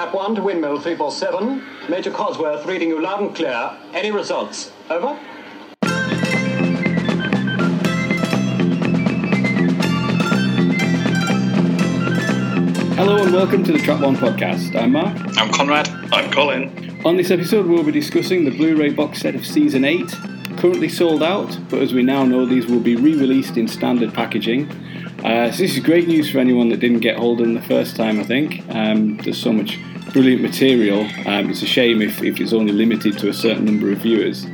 Trap 1 to Windmill 347. Major Cosworth reading you loud and clear. Any results? Over? Hello and welcome to the Trap One podcast. I'm Mark. I'm Conrad. I'm Colin. On this episode, we'll be discussing the Blu ray box set of Season 8. Currently sold out, but as we now know, these will be re released in standard packaging. Uh, so, this is great news for anyone that didn't get hold of them the first time, I think. Um, there's so much brilliant material. Um, it's a shame if, if it's only limited to a certain number of viewers.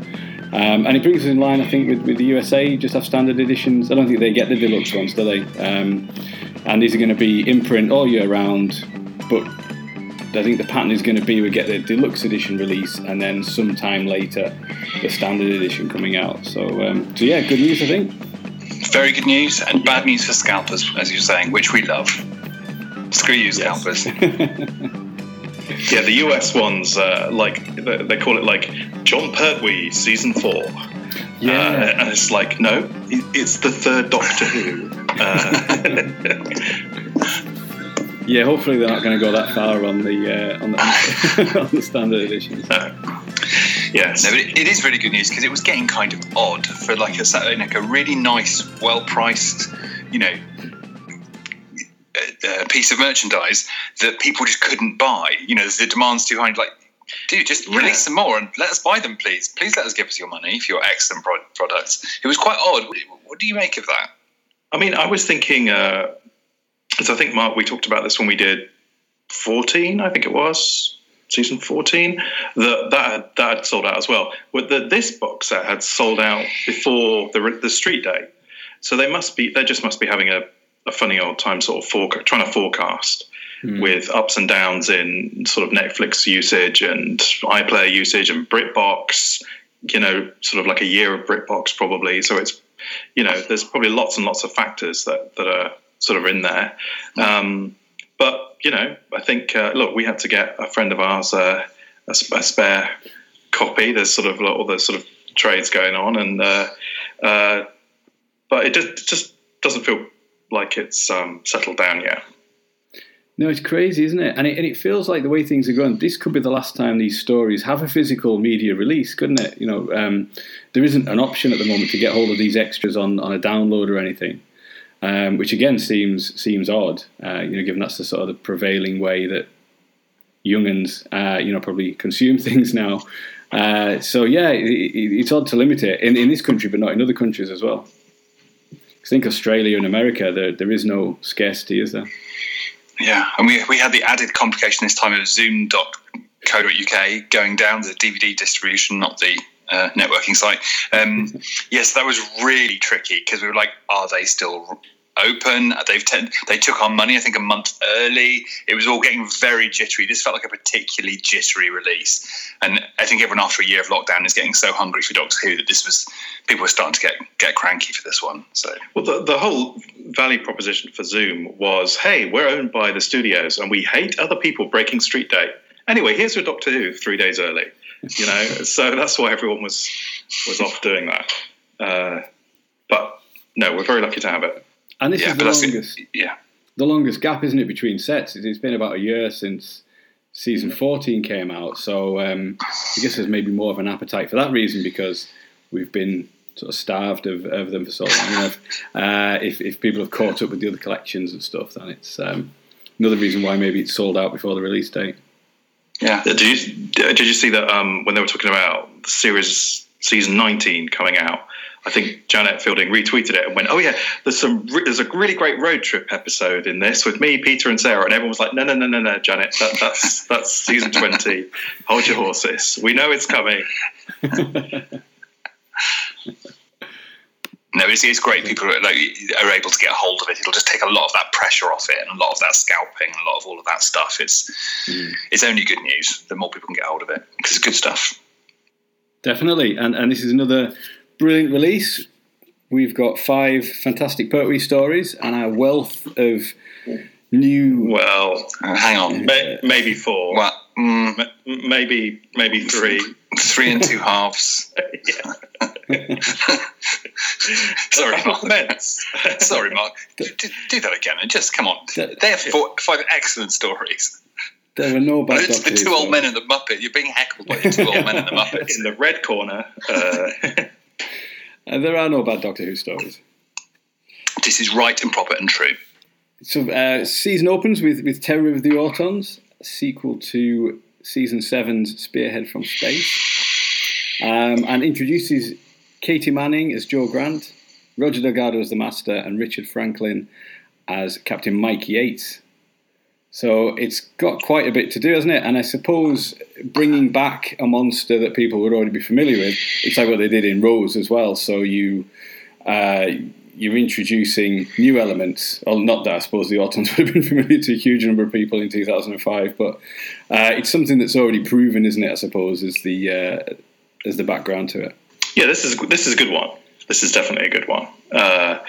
Um, and it brings us in line, I think, with, with the USA, just have standard editions. I don't think they get the deluxe ones, do they? Um, and these are going to be imprint all year round, but I think the pattern is going to be we get the deluxe edition release and then sometime later the standard edition coming out. So, um, so yeah, good news, I think. Very good news and bad news for scalpers, as you're saying, which we love. Screw you, scalpers. Yeah, the US ones, uh, like they they call it like Jon Pertwee season four. Yeah. Uh, and it's like, no, it's the third Doctor Who. Uh, Yeah, hopefully they're not going to go that far on the uh, on, the, on the standard editions. yes. No, but it, it is really good news because it was getting kind of odd for like a sa- like a really nice, well-priced, you know, uh, uh, piece of merchandise that people just couldn't buy. You know, the demand's too high. Like, dude, just Yeah. release some more and let us buy them, please. Please let us give us your money for your excellent pro- products. It was quite odd. What, do you make of that? I mean, I was thinking, uh, as I think Mark, we talked about this when we did 14, I think it was season 14, that that had, that had sold out as well. But the, this box set had sold out before the the street day, so they must be they just must be having a, a funny old time, sort of trying to forecast. With ups and downs in sort of Netflix usage and iPlayer usage and BritBox, you know, sort of like a year of BritBox probably. So it's you know, there's probably lots and lots of factors that, that are sort of in there. Um, but, you know, I think, uh, look, we had to get a friend of ours uh, a, a spare copy. There's sort of all the sort of trades going on. And, uh, uh, but it just, it just doesn't feel like it's um, settled down yet. No, it's crazy, isn't it? And, it? and it feels like the way things are going, this could be the last time these stories have a physical media release, couldn't it? You know, um, there isn't an option at the moment to get hold of these extras on, on a download or anything, um, which again seems seems odd. Uh, you know, given that's the sort of the prevailing way that younguns, uh, you know, probably consume things now. Uh, so yeah, it, it, it's odd to limit it in, in this country, but not in other countries as well. I think Australia and America, there there is no scarcity, is there? Yeah, and we, we had the added complication this time of zoom.co.uk going down the DVD distribution, not the uh, networking site. Um, yes, that was really tricky because we were like, are they still open? They've ten- they took our money, I think, a month early. It was all getting very jittery. This felt like a particularly jittery release, and I think everyone after a year of lockdown is getting so hungry for Doctor Who that this was people were starting to get get cranky for this one. So Well, the, the whole value proposition for Zoom was, hey, we're owned by the studios and we hate other people breaking street day. Anyway, here's your Doctor Who three days early. You know, so that's why everyone was was off doing that. Uh, but no, we're very lucky to have it. And this yeah, is the longest, yeah. the longest gap, isn't it, between sets? It- It's been about a year since season 14 came out. So um, I guess there's maybe more of an appetite for that reason because we've been sort of starved of, of them for so long. If, uh, if, if people have caught up with the other collections and stuff, then it's um, another reason why maybe it's sold out before the release date. Yeah. Did you did you see that um, when they were talking about the series season 19 coming out? I think Janet Fielding retweeted it and went, "Oh yeah, there's some re- there's a really great road trip episode in this with me, Peter, and Sarah." And everyone was like, "No, no, no, no, no, Janet, that, that's that's season 20. Hold your horses. We know it's coming." No, it's, it's great. People are, like, are able to get a hold of it. It'll just take a lot of that pressure off it, and a lot of that scalping, and a lot of all of that stuff. It's mm. it's only good news. The more people can get hold of it, because it's good stuff. Definitely. And, and this is another brilliant release. We've got five fantastic Pertwee stories and a wealth of new. Well, Uh, hang on. may, maybe four. Well, mm, M- maybe maybe three. three and two halves. Sorry, Mark. Sorry, Mark. Do, do, do that again, and just come on. They have four, five excellent stories. There are no bad it's the two old stories. men and the Muppet. You're being heckled by the two old men and the Muppets. In the red corner, uh, Uh, there are no bad Doctor Who stories. This is right and proper and true. So uh, season opens with with Terror of the Autons, sequel to season seven's Spearhead from Space, um, and introduces Katy Manning as Jo Grant, Roger Delgado as the Master, and Richard Franklin as Captain Mike Yates. So it's got quite a bit to do, hasn't it? And I suppose bringing back a monster that people would already be familiar with, it's like what they did in Rose as well. So you uh, you're introducing new elements. Well, not that I suppose the Autons would have been familiar to a huge number of people in 2005, but uh, it's something that's already proven, isn't it? I suppose as the uh, the background to it. yeah, this is this is a good one. This is definitely a good one. Uh,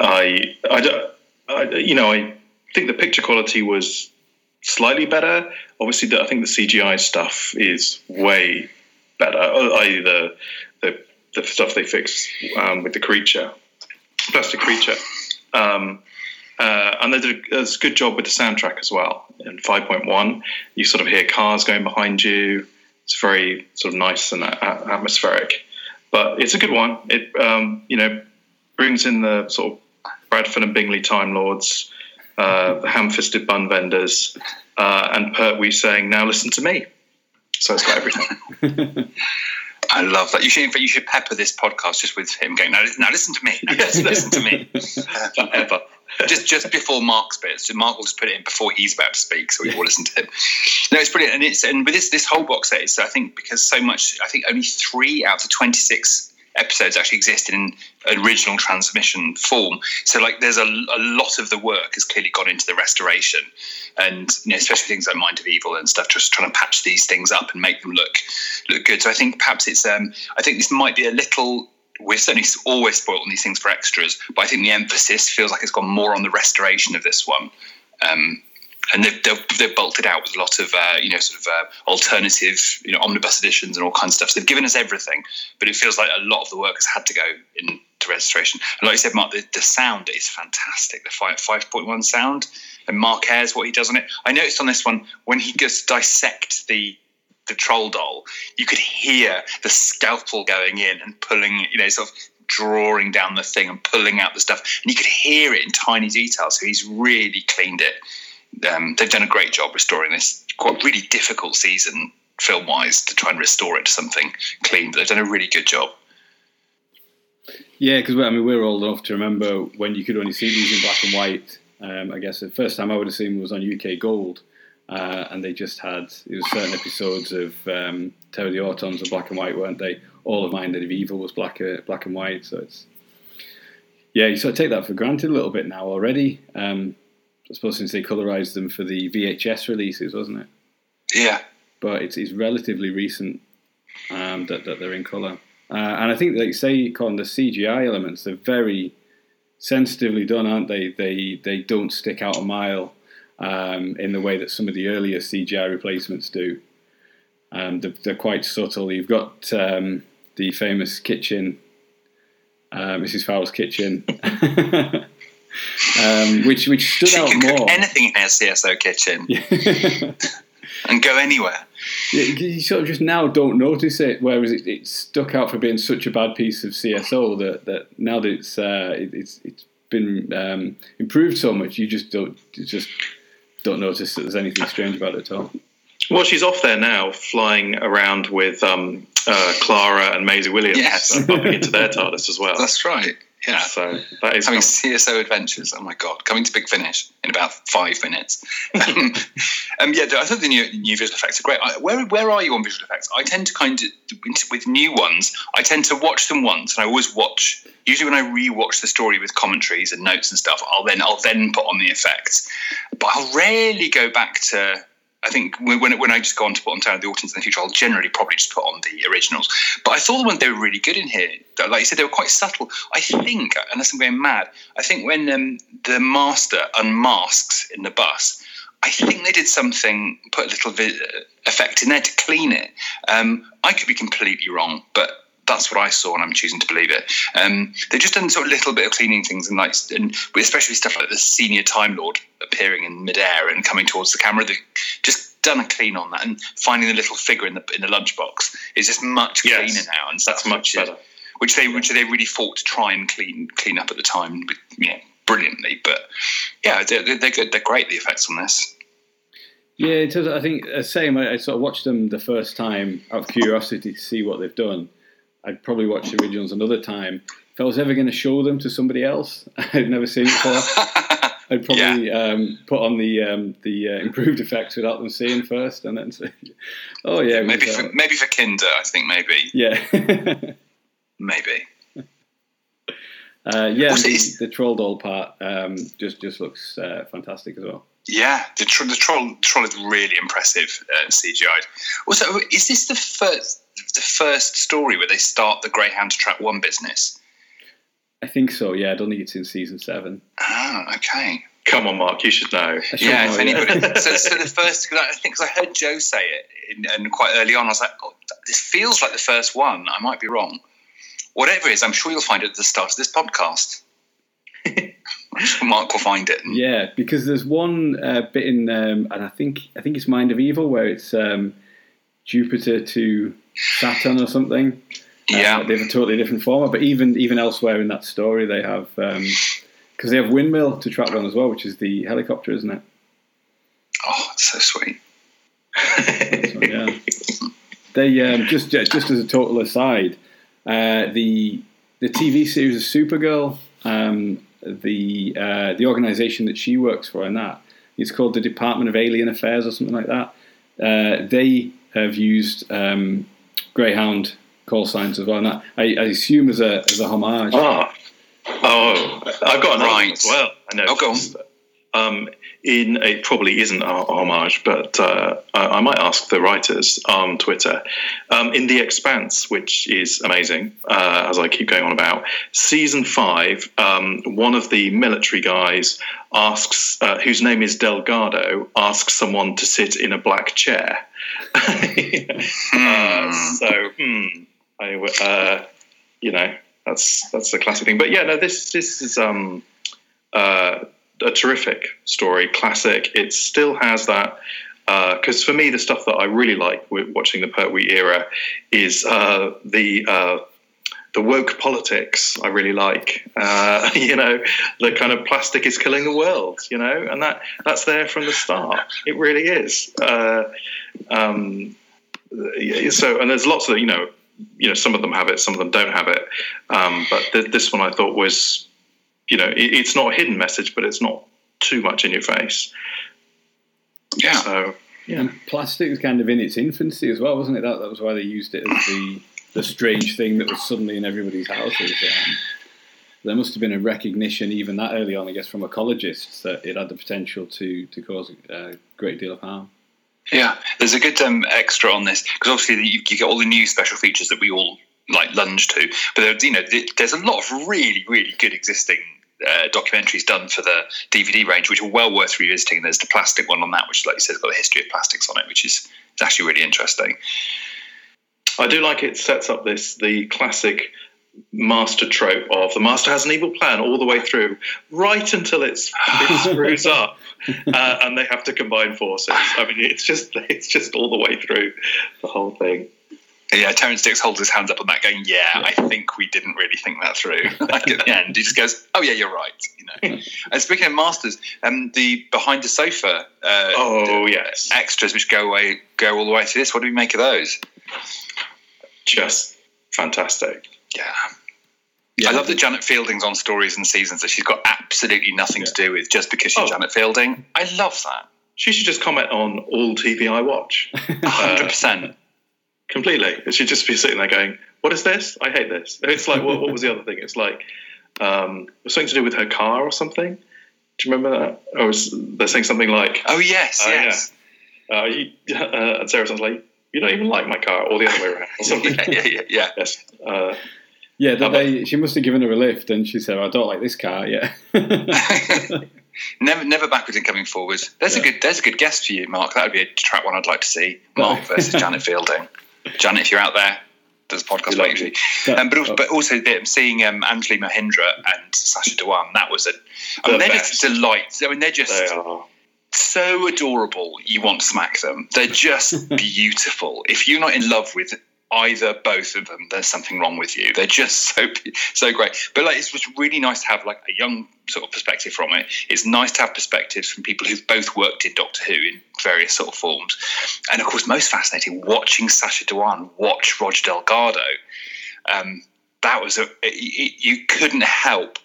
I, I, don't- I, you know, I think the picture quality was slightly better. Obviously, the, I think the CGI stuff is way better. uh, I.e., the the the stuff they fix um, with the creature, plastic creature. Um, uh, and they did a, a good job with the soundtrack as well. In 5.1, you sort of hear cars going behind you. It's very sort of nice and a- atmospheric. But it's a good one. It um, you know brings in the sort of Bradford and Bingley Time Lords, uh, ham-fisted bun vendors, uh, and Pertwee saying, "Now listen to me." So it's got everything. I love that. You should, in fact, you should pepper this podcast just with him going, now, listen- now listen to me. Now just listen to me. Forever. just just before Mark's bit. So Mark will just put it in before he's about to speak, so we will listen to him. No, it's brilliant, and it's and with this this whole box set is I think because so much I think only three out of twenty six episodes actually exist in original transmission form. So like there's a, a lot of the work has clearly gone into the restoration, and you know, especially things like Mind of Evil and stuff, just trying to patch these things up and make them look look good. So I think perhaps it's um I think this might be a little we're certainly always spoiled on these things for extras, but I think the emphasis feels like it's gone more on the restoration of this one. Um, and they've, they've, they've bulked it out with a lot of, uh, you know, sort of uh, alternative, you know, omnibus editions and all kinds of stuff. So they've given us everything, but it feels like a lot of the work has had to go into registration. And like you said, Mark, the, the sound is fantastic. The 5, 5.1 sound, and Mark Ayres, what he does on it. I noticed on this one, when he goes to dissect the the troll doll, you could hear the scalpel going in and pulling, you know, sort of drawing down the thing and pulling out the stuff, and you could hear it in tiny details. So he's really cleaned it. Um, they've done a great job restoring this quite really difficult season film wise to try and restore it to something clean. But they've done a really good job. Yeah, because I mean we're old enough to remember when you could only see these in black and white. Um, I guess the first time I would have seen was on UK Gold, uh, and they just had it was certain episodes of um, Terror of the Autons were black and white, weren't they? All of Minded of Evil was black uh, black and white, so it's yeah, you sort of take that for granted a little bit now already. Um, I suppose since they colorized them for the VHS releases, wasn't it? Yeah. but it's, it's relatively recent um, that, that they're in colour. Uh, and I think, like you say, Colin, the CGI elements, they're very sensitively done, aren't they? They, they don't stick out a mile um, in the way that some of the earlier CGI replacements do. Um, they're, they're quite subtle. You've got um, the famous kitchen, uh, Mrs. Fowler's kitchen, um, which, which stood She out can more. cook anything in her CSO kitchen and go anywhere. Yeah, you sort of just now don't notice it, whereas it, it stuck out for being such a bad piece of CSO that, that now that it's uh, it, it's it's been um, improved so much, you just don't you just don't notice that there's anything strange about it at all. Well, she's off there now, flying around with um, uh, Clara and Maisie Williams, Yes. uh, bumping into their TARDIS as well. That's right. Yeah. So that is Having. CSO adventures. Oh my god, coming to Big Finish in about five minutes. um, yeah, I think the new, new visual effects are great. I, where where are you on visual effects? I tend to kind of with new ones. I tend to watch them once, and I always watch. Usually, when I rewatch the story with commentaries and notes and stuff, I'll then I'll then put on the effects. But I'll rarely go back to. I think when when I just go on to put on Town of the Autons in the future, I'll generally probably just put on the originals. But I thought the one they were really good in here. Like you said, they were quite subtle. I think, unless I'm going mad, I think when um, the master unmasks in the bus, I think they did something, put a little vi- effect in there to clean it. Um, I could be completely wrong, but that's what I saw, and I'm choosing to believe it. Um, they've just done sort of a little bit of cleaning things, and like, and especially stuff like the senior Time Lord appearing in midair and coming towards the camera. They just done a clean on that, and finding the little figure in the in the lunchbox is just much Yes. cleaner now, and That's much which better. Which they which they really fought to try and clean clean up at the time, but, yeah, brilliantly. But yeah, they're, they're good. They're great. The effects on this. Yeah, it does. I think uh, same. I, I sort of watched them the first time out of curiosity to see what they've done. I'd probably watch the originals another time. If I was ever going to show them to somebody else, I'd never seen it before. I'd probably um, put on the um, the uh, improved effects without them seeing first, and then say, "Oh yeah, maybe for uh, maybe for Kinder, I think maybe yeah." maybe. Uh, yeah, the, the troll doll part um, just just looks uh, fantastic as well. Yeah, the, tr- the troll troll is really impressive uh, CGI. Also, is this the first the first story where they start the Greyhound Track One business? I think so. Yeah, I don't think it's in season seven. Ah, okay. Come on, Mark, you should know. Should Yeah, know, if anybody. so, so the first, cause I think, because I heard Jo say it, in, and quite early on, I was like, oh, this feels like the first one. I might be wrong. Whatever it is, I'm sure you'll find it at the start of this podcast. Sure Mark will find it. Yeah, because there's one uh, bit in, um, and I think I think it's Mind of Evil where it's um, Jupiter to Saturn or something. Uh, Yeah. they have a totally different format. But even even elsewhere in that story, they have because they have Windmill to track one as well, which is the helicopter, isn't it? Oh, it's so sweet. So, yeah. They um, just just as a total aside, uh, the the TV series of Supergirl, um, the uh, the organisation that she works for, and that it's called the Department of Alien Affairs or something like that. Uh, they have used um, Greyhound call signs as well, and I, I assume as a as a homage. Ah. Oh, I've got another one Right. as well. I know. Oh, go on. Um, in it probably isn't a homage, but uh, I, I might ask the writers on Twitter. Um, in The Expanse, which is amazing, uh, as I keep going on about, season five, um, one of the military guys asks, uh, whose name is Delgado, asks someone to sit in a black chair. uh, so, hmm, I, uh, you know, that's that's the classic thing. But yeah, no, this this is um, uh, a terrific story, classic. It still has that. Because for me, the stuff that I really like with watching the Pertwee era is uh, the uh, the woke politics. I really like. Uh, you know, the kind of plastic is killing the world. You know, and that that's there from the start. It really is. Um, so, and there's lots of you know, you know, some of them have it, some of them don't have it. Um, but th- this one I thought was, you know, it, it's not a hidden message, but it's not too much in your face. Yeah. So And plastic was kind of in its infancy as well, wasn't it? That, that was why they used it as the the strange thing that was suddenly in everybody's houses. Um, there must have been a recognition, even that early on, I guess, from ecologists, that it had the potential to to cause a great deal of harm. Yeah, there's a good um, extra on this because obviously you, you get all the new special features that we all like lunge to, but there, you know there's a lot of really really good existing uh, documentaries done for the DVD range, which are well worth revisiting. There's the plastic one on that, which, like you said, has got a history of plastics on it, which is actually really interesting. I do like it sets up this the classic master trope of the master has an evil plan all the way through, right until it's it screws up, uh, and they have to combine forces. I mean, it's just it's just all the way through the whole thing. Yeah, Terrance Dicks holds his hands up on that, going, "Yeah, I think we didn't really think that through." like at the end, he just goes, "Oh yeah, you're right." You know. and speaking of masters, um, the behind the sofa, uh, Oh yes, extras which go away, go all the way to this. What do we make of those? just fantastic. Yeah. Yeah. I love that Janet Fielding's on stories and seasons that she's got absolutely nothing to do with just because she's Oh. Janet Fielding. I love that. She should just comment on all TV I watch. hundred percent. completely. It should just be sitting there going, "What is this? I hate this." It's like, what, what was the other thing? It's like um, it was something to do with her car or something. Do you remember that? Or was they're saying something like, Oh yes, Oh, yes. uh, you, uh, and Sarah sounds like, "You don't even like my car," or the other way around, or something. Yeah, yeah, yeah, yeah. Yes. Yeah, that Oh, they, she must have given her a lift, and she said, "I don't like this car." Yeah, never, never backwards and coming forwards. There's a good, there's a good guest for you, Mark. That would be a track one I'd like to see. Mark versus Janet Fielding. Janet, if you're out there, there's a podcast waiting for you. Um, but, also, but also the- seeing um, Anjli Mohindra and Sacha Dhawan, that was a. I mean, The they're best. just delights. I mean, they're just they are. so adorable. You want to smack them. They're just beautiful. If you're not in love with either both of them there's something wrong with you they're just so so great but like it's just really nice to have like a young sort of perspective from it it's nice to have perspectives from people who've both worked in doctor who in various sort of forms and of course most fascinating watching sacha dhawan watch roger delgado um, that was a it, you couldn't help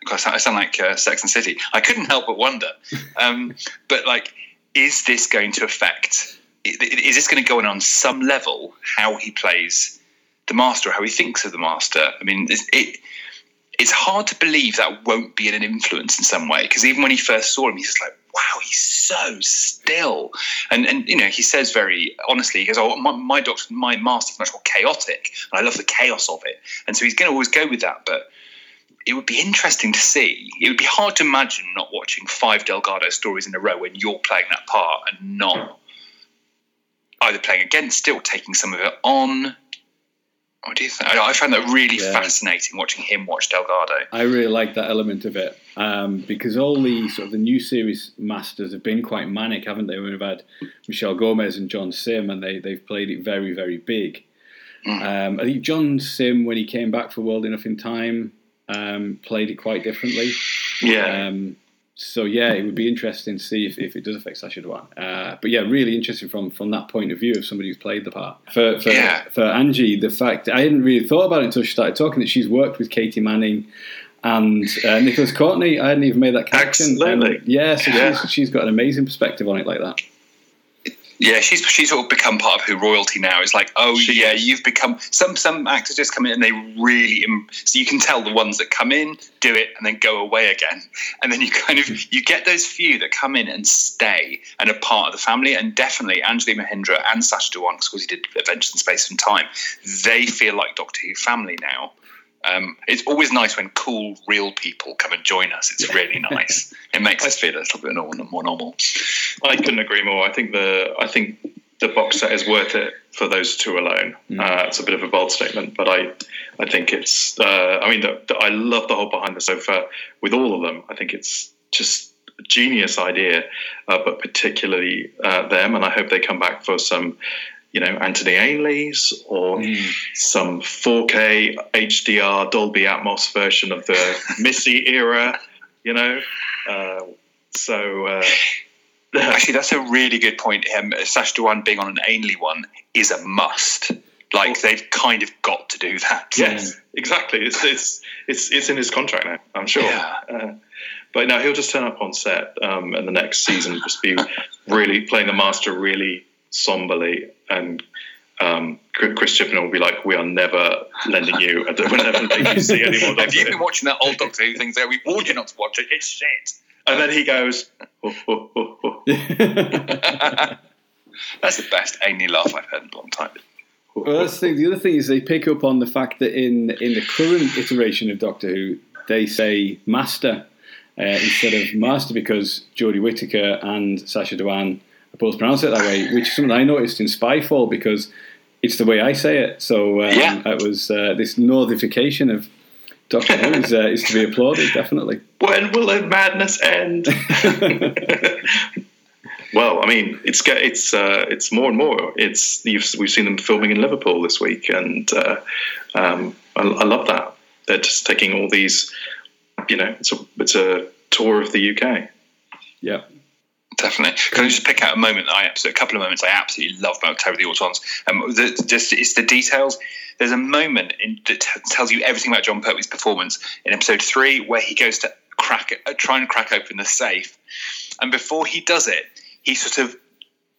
because I sound like uh, Sex and City. I couldn't help but wonder. Um, but like, is this going to affect is this going to go in on some level how he plays the master, how he thinks of the master? I mean, it, it's hard to believe that won't be an influence in some way because even when he first saw him, he's just like, wow, he's so still. And and you know, he says very honestly, he goes, oh, my, my doctor, my master's much more chaotic, and I love the chaos of it. And so he's going to always go with that, but. It would be interesting to see. It would be hard to imagine not watching five Delgado stories in a row when you're playing that part and not either playing against it or taking some of it on. What do you think? I, found that really yeah. fascinating watching him watch Delgado. I really like that element of it um, because all the sort of the new series masters have been quite manic, haven't they? We've had Michelle Gomez and John Simm, and they they've played it very very big. Mm. Um, I think John Simm, when he came back for World Enough and Time, um, played it quite differently. Yeah. Um, so yeah, it would be interesting to see if, if it does affect Sacha Dhawan. Uh, but yeah, really interesting from from that point of view of somebody who's played the part. For for, yeah. for Angie, the fact I hadn't really thought about it until she started talking that she's worked with Katy Manning and uh, Nicholas Courtney. I hadn't even made that connection. Absolutely. Um, yeah, so yeah. She's, she's got an amazing perspective on it like that. Yeah, she's she's sort of become part of her royalty now. It's like, oh she yeah, is. you've become some some actors just come in and they really so you can tell the ones that come in do it and then go away again, and then you kind of you get those few that come in and stay and are part of the family. And definitely Anjli Mohindra and Sacha Dhawan, because he did Adventures in Space and Time, they feel like Doctor Who family now. Um, it's always nice when cool, real people come and join us. It's really nice. it makes us feel a little bit more normal. I couldn't agree more. I think the I think the box set is worth it for those two alone. Mm. Uh, it's a bit of a bold statement, but I I think it's. Uh, I mean, the, the, I love the whole behind the sofa with all of them. I think it's just a genius idea, uh, but particularly uh, them, and I hope they come back for some you know, Anthony Ainley's or mm. some 4K HDR Dolby Atmos version of the Missy era, you know. Uh, so. Uh, Actually, that's a really good point. Um, Sacha Dhawan being on an Ainley one is a must. Like oh. they've kind of got to do that. Yes, exactly. It's it's it's it's in his contract now. I'm sure. Yeah. Uh, but no, he'll just turn up on set, um, and the next season just be really playing the master really somberly and um, Chris Chibnall will be like, "We are never lending you. We're never letting you see any more." Have you been watching that old Doctor Who thing? There, we warned you not to watch it. It's shit. And then he goes, oh, oh, oh, "That's the best Amy laugh I've heard in a long time." Well, that's the thing. The other thing is they pick up on the fact that in in the current iteration of Doctor Who, they say Master uh, instead of Master because Jodie Whittaker and Sacha Dhawan both pronounce it that way, which is something I noticed in Spyfall because it's the way I say it. So um, yeah. it was uh, this northification of Doctor Who is, uh, is to be applauded, definitely. When will the madness end? well, I mean, it's it's uh, it's more and more. It's we've seen them filming in Liverpool this week, and uh, um, I, I, love that. They're just taking all these, you know, it's a it's a tour of the UK. Yeah, definitely. Can I just pick out a moment? I absolutely, a couple of moments I absolutely love about Terror of the Autons. Um, the, just it's the details. There's a moment in, that t- tells you everything about Jon Pertwee's performance in episode three, where he goes to crack, uh, try and crack open the safe, and before he does it, he sort of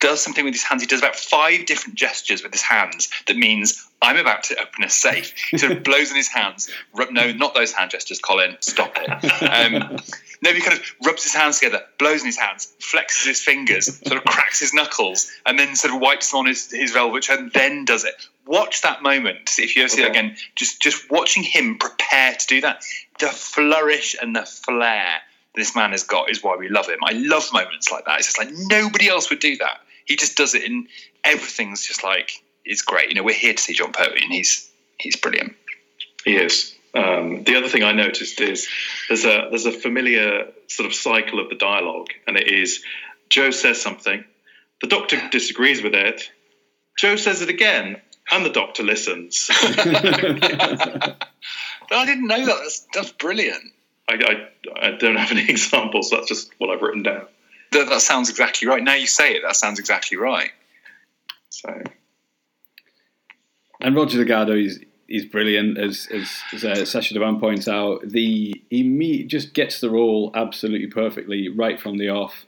does something with his hands. He does about five different gestures with his hands that means I'm about to open a safe. He sort of blows in his hands. No, not those hand gestures, Colin. Stop it. Um, no, he kind of rubs his hands together, blows in his hands, flexes his fingers, sort of cracks his knuckles, and then sort of wipes them on his, his velvet and then does it. Watch that moment. If you ever see okay. it again, just just watching him prepare to do that. The flourish and the flair this man has got is why we love him. I love moments like that. It's just like nobody else would do that. He just does it and everything's just like it's great. You know, we're here to see Jon Pertwee, and he's he's brilliant. He is. Um, the other thing I noticed is there's a there's a familiar sort of cycle of the dialogue, and it is Jo says something, the doctor disagrees with it, Jo says it again, and the doctor listens. But I didn't know that. That's, that's brilliant. I, I, I don't have any examples. That's just what I've written down. That, that sounds exactly right. Now you say it, that sounds exactly right. So And Roger Delgado is is brilliant, as as, as uh, Sacha Dhawan points out. The he just gets the role absolutely perfectly right from the off.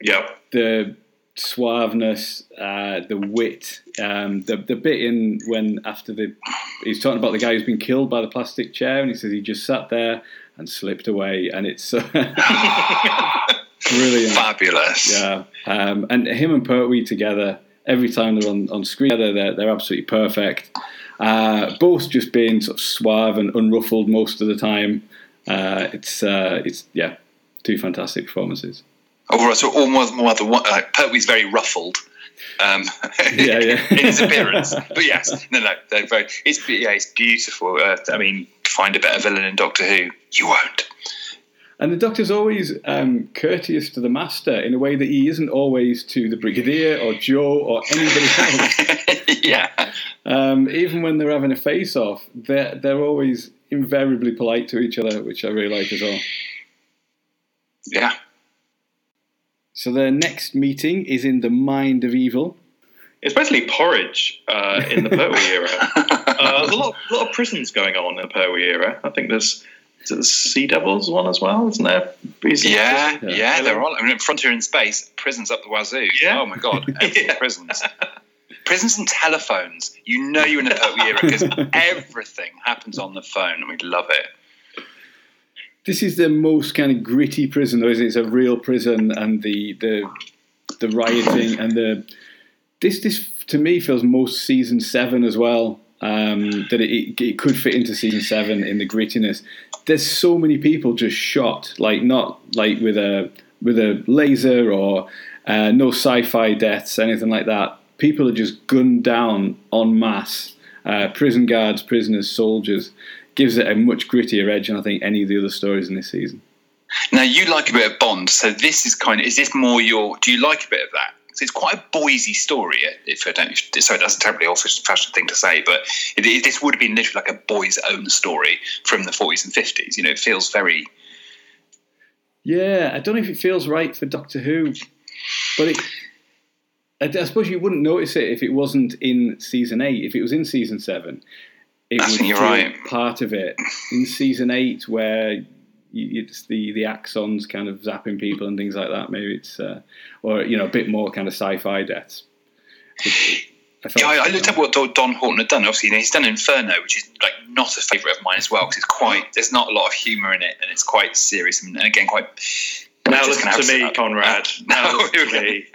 yeah, The suaveness, uh, the wit, um, the the bit in when after the he's talking about the guy who's been killed by the plastic chair, and he says he just sat there and slipped away, and it's uh, brilliant. Fabulous. Yeah, um, and him and Pertwee together every time they're on, on screen together, they're, they're absolutely perfect. Uh, both just being sort of suave and unruffled most of the time. Uh, it's uh, it's yeah, two fantastic performances. Oh, right, so almost more than one. Uh, Pertwee's very ruffled. Um, Yeah, yeah. in his appearance, but yes, no, no, they're very. It's yeah, it's beautiful. Uh, I mean, find a better villain in Doctor Who, you won't. And the Doctor's always um, courteous to the Master in a way that he isn't always to the Brigadier or Jo or anybody else. yeah, um, even when they're having a face-off, they're they're always invariably polite to each other, which I really like as well. yeah. So their next meeting is in the Mind of Evil. It's basically porridge uh, in the Pertwee era. Uh, there's a lot, lot of prisons going on in the Pertwee era. I think there's, the Sea Devils one as well, isn't there? Is it- Yeah, Yeah. yeah, they're all. I mean, Frontier in Space, prisons up the wazoo. Yeah. Oh my god, Yeah. prisons. Prisons and telephones. You know you're in the Pertwee era because everything happens on the phone, and we love it. This is the most kind of gritty prison, though, isn't it? It's a real prison, and the the the rioting and the this this to me feels most season seven as well. Um, that it, it could fit into season seven in the grittiness. There's so many people just shot, like not like with a with a laser or uh, no sci-fi deaths, anything like that. People are just gunned down en masse. Uh, prison guards, prisoners, soldiers gives it a much grittier edge than I think any of the other stories in this season. Now you like a bit of Bond, so this is kind of. Is this more your? Do you like a bit of that? 'Cause it's quite a Boise story. Eh, if I don't, sorry, that's a terribly old-fashioned thing to say, but it, it, this would have been literally like a boy's own story from the 40s and 50s. You know, it feels very. Yeah, I don't know if it feels right for Doctor Who, but it. I, I suppose you wouldn't notice it if it wasn't in season eight. If it was in season seven, it I would think you're right. part of it. In season eight, where it's the the axons kind of zapping people and things like that. Maybe it's uh, or you know a bit more kind of sci-fi deaths. I Yeah, I, I looked up what Don- Don Houghton had done. Obviously, you know, he's done Inferno, which is like not a favourite of mine as well because it's quite. There's not a lot of humour in it, and it's quite serious and, and again quite. Now just listen gonna me, Conrad. Now No, listen to me.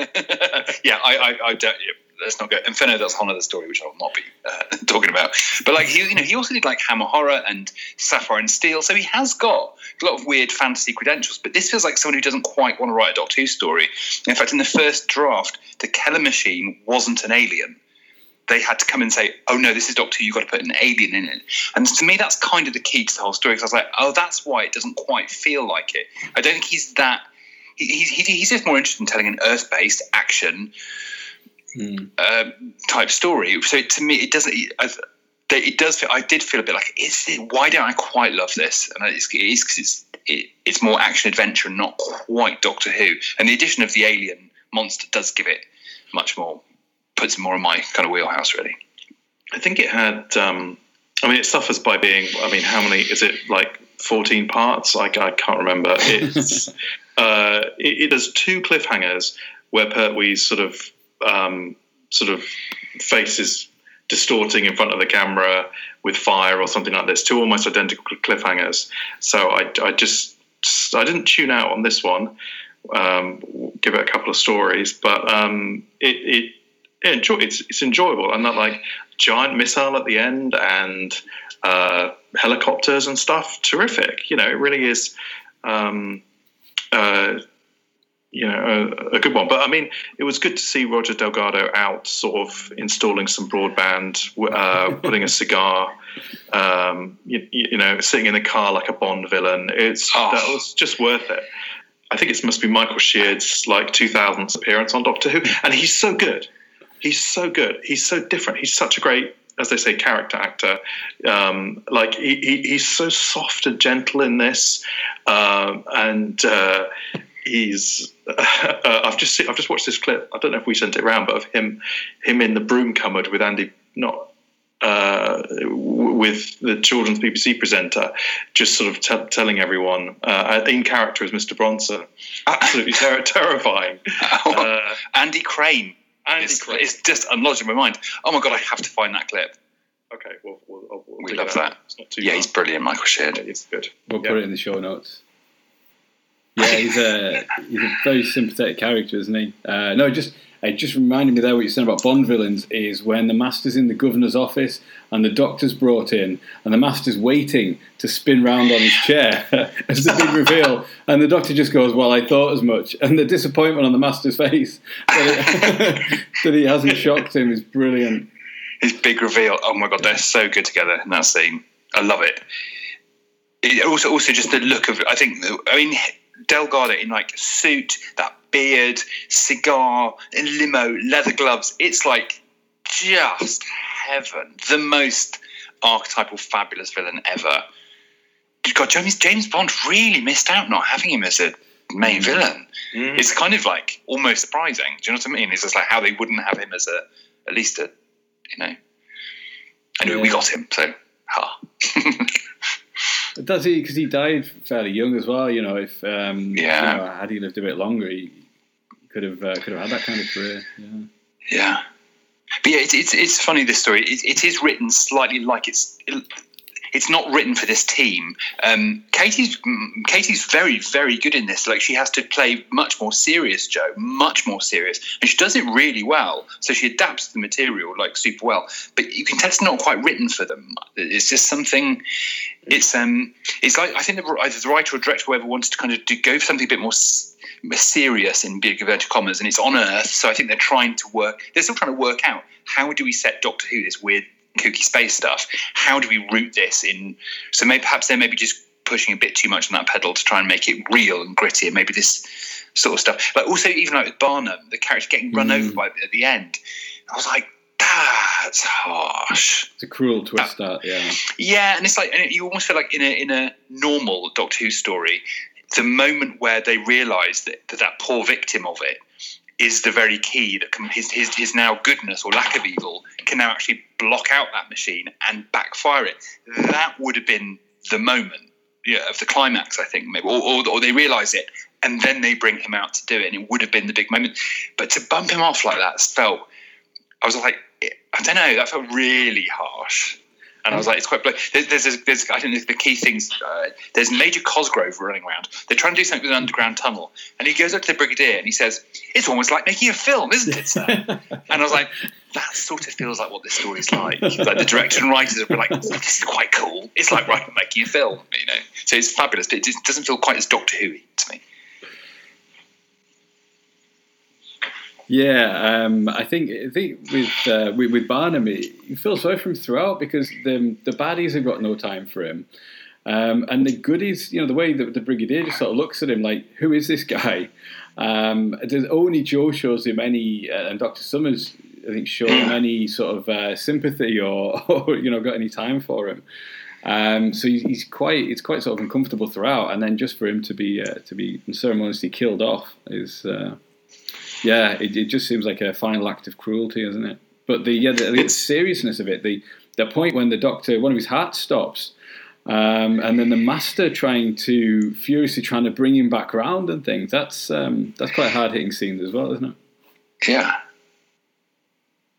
yeah, I, I, I don't. yeah, Let's not go. Inferno. That's whole other story which I will not be uh, talking about. But like he, you know, he also did like Hammer Horror and Sapphire and Steel. So he has got a lot of weird fantasy credentials. But this feels like someone who doesn't quite want to write a Doctor Who story. In fact, in the first draft, the Keller machine wasn't an alien. They had to come and say, "Oh no, this is Doctor Who. You've got to put an alien in it." And to me, that's kind of the key to the whole story. Because I was like, "Oh, that's why it doesn't quite feel like it." I don't think he's that he, he- he's just more interested in telling an earth-based action Hmm. um, type story. So to me, it doesn't. I, it does. Feel, I did feel a bit like, is it? Why don't I quite love this? And it's, it is because it's it, it's more action adventure and not quite Doctor Who. And the addition of the alien monster does give it much more, puts more in my kind of wheelhouse, really. I think it had. Um, I mean, it suffers by being. I mean, how many is it? Like fourteen parts? I, I can't remember. It's. uh, it, it has two cliffhangers where Pertwee's sort of um, sort of faces distorting in front of the camera with fire or something like this. Two almost identical cliffhangers. So I, I just I didn't tune out on this one. Um, give it a couple of stories, but um, it, it yeah, enjoy, it's it's enjoyable and that like giant missile at the end and uh, helicopters and stuff. Terrific, you know. It really is. Um, uh, you know, a, a, good one. But I mean, it was good to see Roger Delgado out, sort of installing some broadband, uh, putting a cigar, um, you, you, know, sitting in the car like a Bond villain. It's oh. that was just worth it. I think it must be Michael Sheard's like 2000s appearance on Doctor Who, and he's so good. He's so good. He's so different. He's such a great as they say, character actor. Um, like he, he, he's so soft and gentle in this, um, and uh, he's. Uh, I've just seen, I've just watched this clip. I don't know if we sent it around, but of him him in the broom cupboard with Andy not. Uh, with the children's BBC presenter, just sort of t- telling everyone uh, in character as Mr. Bronson, absolutely ter- terrifying. Uh, Andy Crane and it's, it's just unlodged in my mind. Oh my god, I have to find that clip. Okay, well, we'll, we'll we love that. that. yeah, he's brilliant, Michael Sheard. Yeah, he's good. We'll yeah. put it in the show notes. Yeah, he's a he's a very sympathetic character, isn't he? Uh, no, just it just reminded me there what you said about Bond villains is when the master's in the governor's office and the doctor's brought in and the master's waiting to spin round on his chair as the big reveal and the doctor just goes, "Well, I thought as much," and the disappointment on the master's face that, it, that he hasn't shocked him is brilliant. His big reveal. Oh my god, they're so good together in that scene. I love it. it also, also just the look of. I think. I mean, Delgado in like suit, that beard, cigar, limo, leather gloves. It's like just heaven. The most archetypal, fabulous villain ever. God, James, James Bond really missed out not having him as a main mm. villain. Mm. It's kind of like almost surprising. Do you know what I mean? It's just like how they wouldn't have him as a at least a you know. Anyway, yeah. we got him, so ha. Does he? Because he died fairly young as well. You know, if um, yeah, you know, had he lived a bit longer, he could have uh, could have had that kind of career. Yeah. Yeah. But yeah, it's it's, it's funny this story. It, it is written slightly like it's it's not written for this team. Um, Katy's Katy's very very good in this. Like she has to play much more serious, Jo, much more serious, and she does it really well. So she adapts the material like super well. But you can tell it's not quite written for them. It's just something. It's um. It's like I think the, either the writer or director, whoever wanted to kind of do, go for something a bit more serious in big inverted commas, and it's on Earth. So I think they're trying to work. They're still trying to work out how do we set Doctor Who, this weird kooky space stuff. How do we root this in? So maybe perhaps they're maybe just pushing a bit too much on that pedal to try and make it real and gritty, and maybe this sort of stuff. Like also even like with Barnham, the character getting run mm. over by at the end. I was like, that's harsh. It's a cruel twist, that, that yeah. Yeah, and it's like, and you almost feel like in a in a normal Doctor Who story, the moment where they realise that, that that poor victim of it is the very key that can, his, his, his now goodness or lack of evil can now actually block out that machine and backfire it. That would have been the moment yeah, of the climax, I think, maybe, or, or, or they realise it and then they bring him out to do it, and it would have been the big moment. But to bump him off like that felt, I was like, I don't know, that felt really harsh. And I was like, it's quite. There's, there's, there's I think the key things. Uh, there's Major Cosgrove running around. They're trying to do something with an underground tunnel, and he goes up to the brigadier and he says, "It's almost like making a film, isn't it, sir?" and I was like, that sort of feels like what this story's like. like the director and writers are like, oh, this is quite cool. It's like right, making a film, you know. So it's fabulous, but it doesn't feel quite as Doctor Who to me. Yeah, um, I think I think with uh, with, with Barnham, you feel sorry for him throughout because the the baddies have got no time for him, um, and the goodies, you know, the way that the brigadier just sort of looks at him like, "Who is this guy?" Um, only Jo shows him any, uh, and Doctor Summers, I think, show him any sort of uh, sympathy or, or, you know, got any time for him. Um, so he's, he's, quite, it's quite sort of uncomfortable throughout, and then just for him to be uh, to be unceremoniously killed off is uh, yeah, it, it, just seems like a final act of cruelty, isn't it? But the yeah, the, the seriousness of it, the the point when the doctor, one of his hearts stops, um, and then the master trying to furiously trying to bring him back around and things. That's um, that's quite hard hitting scenes as well, isn't it? Yeah.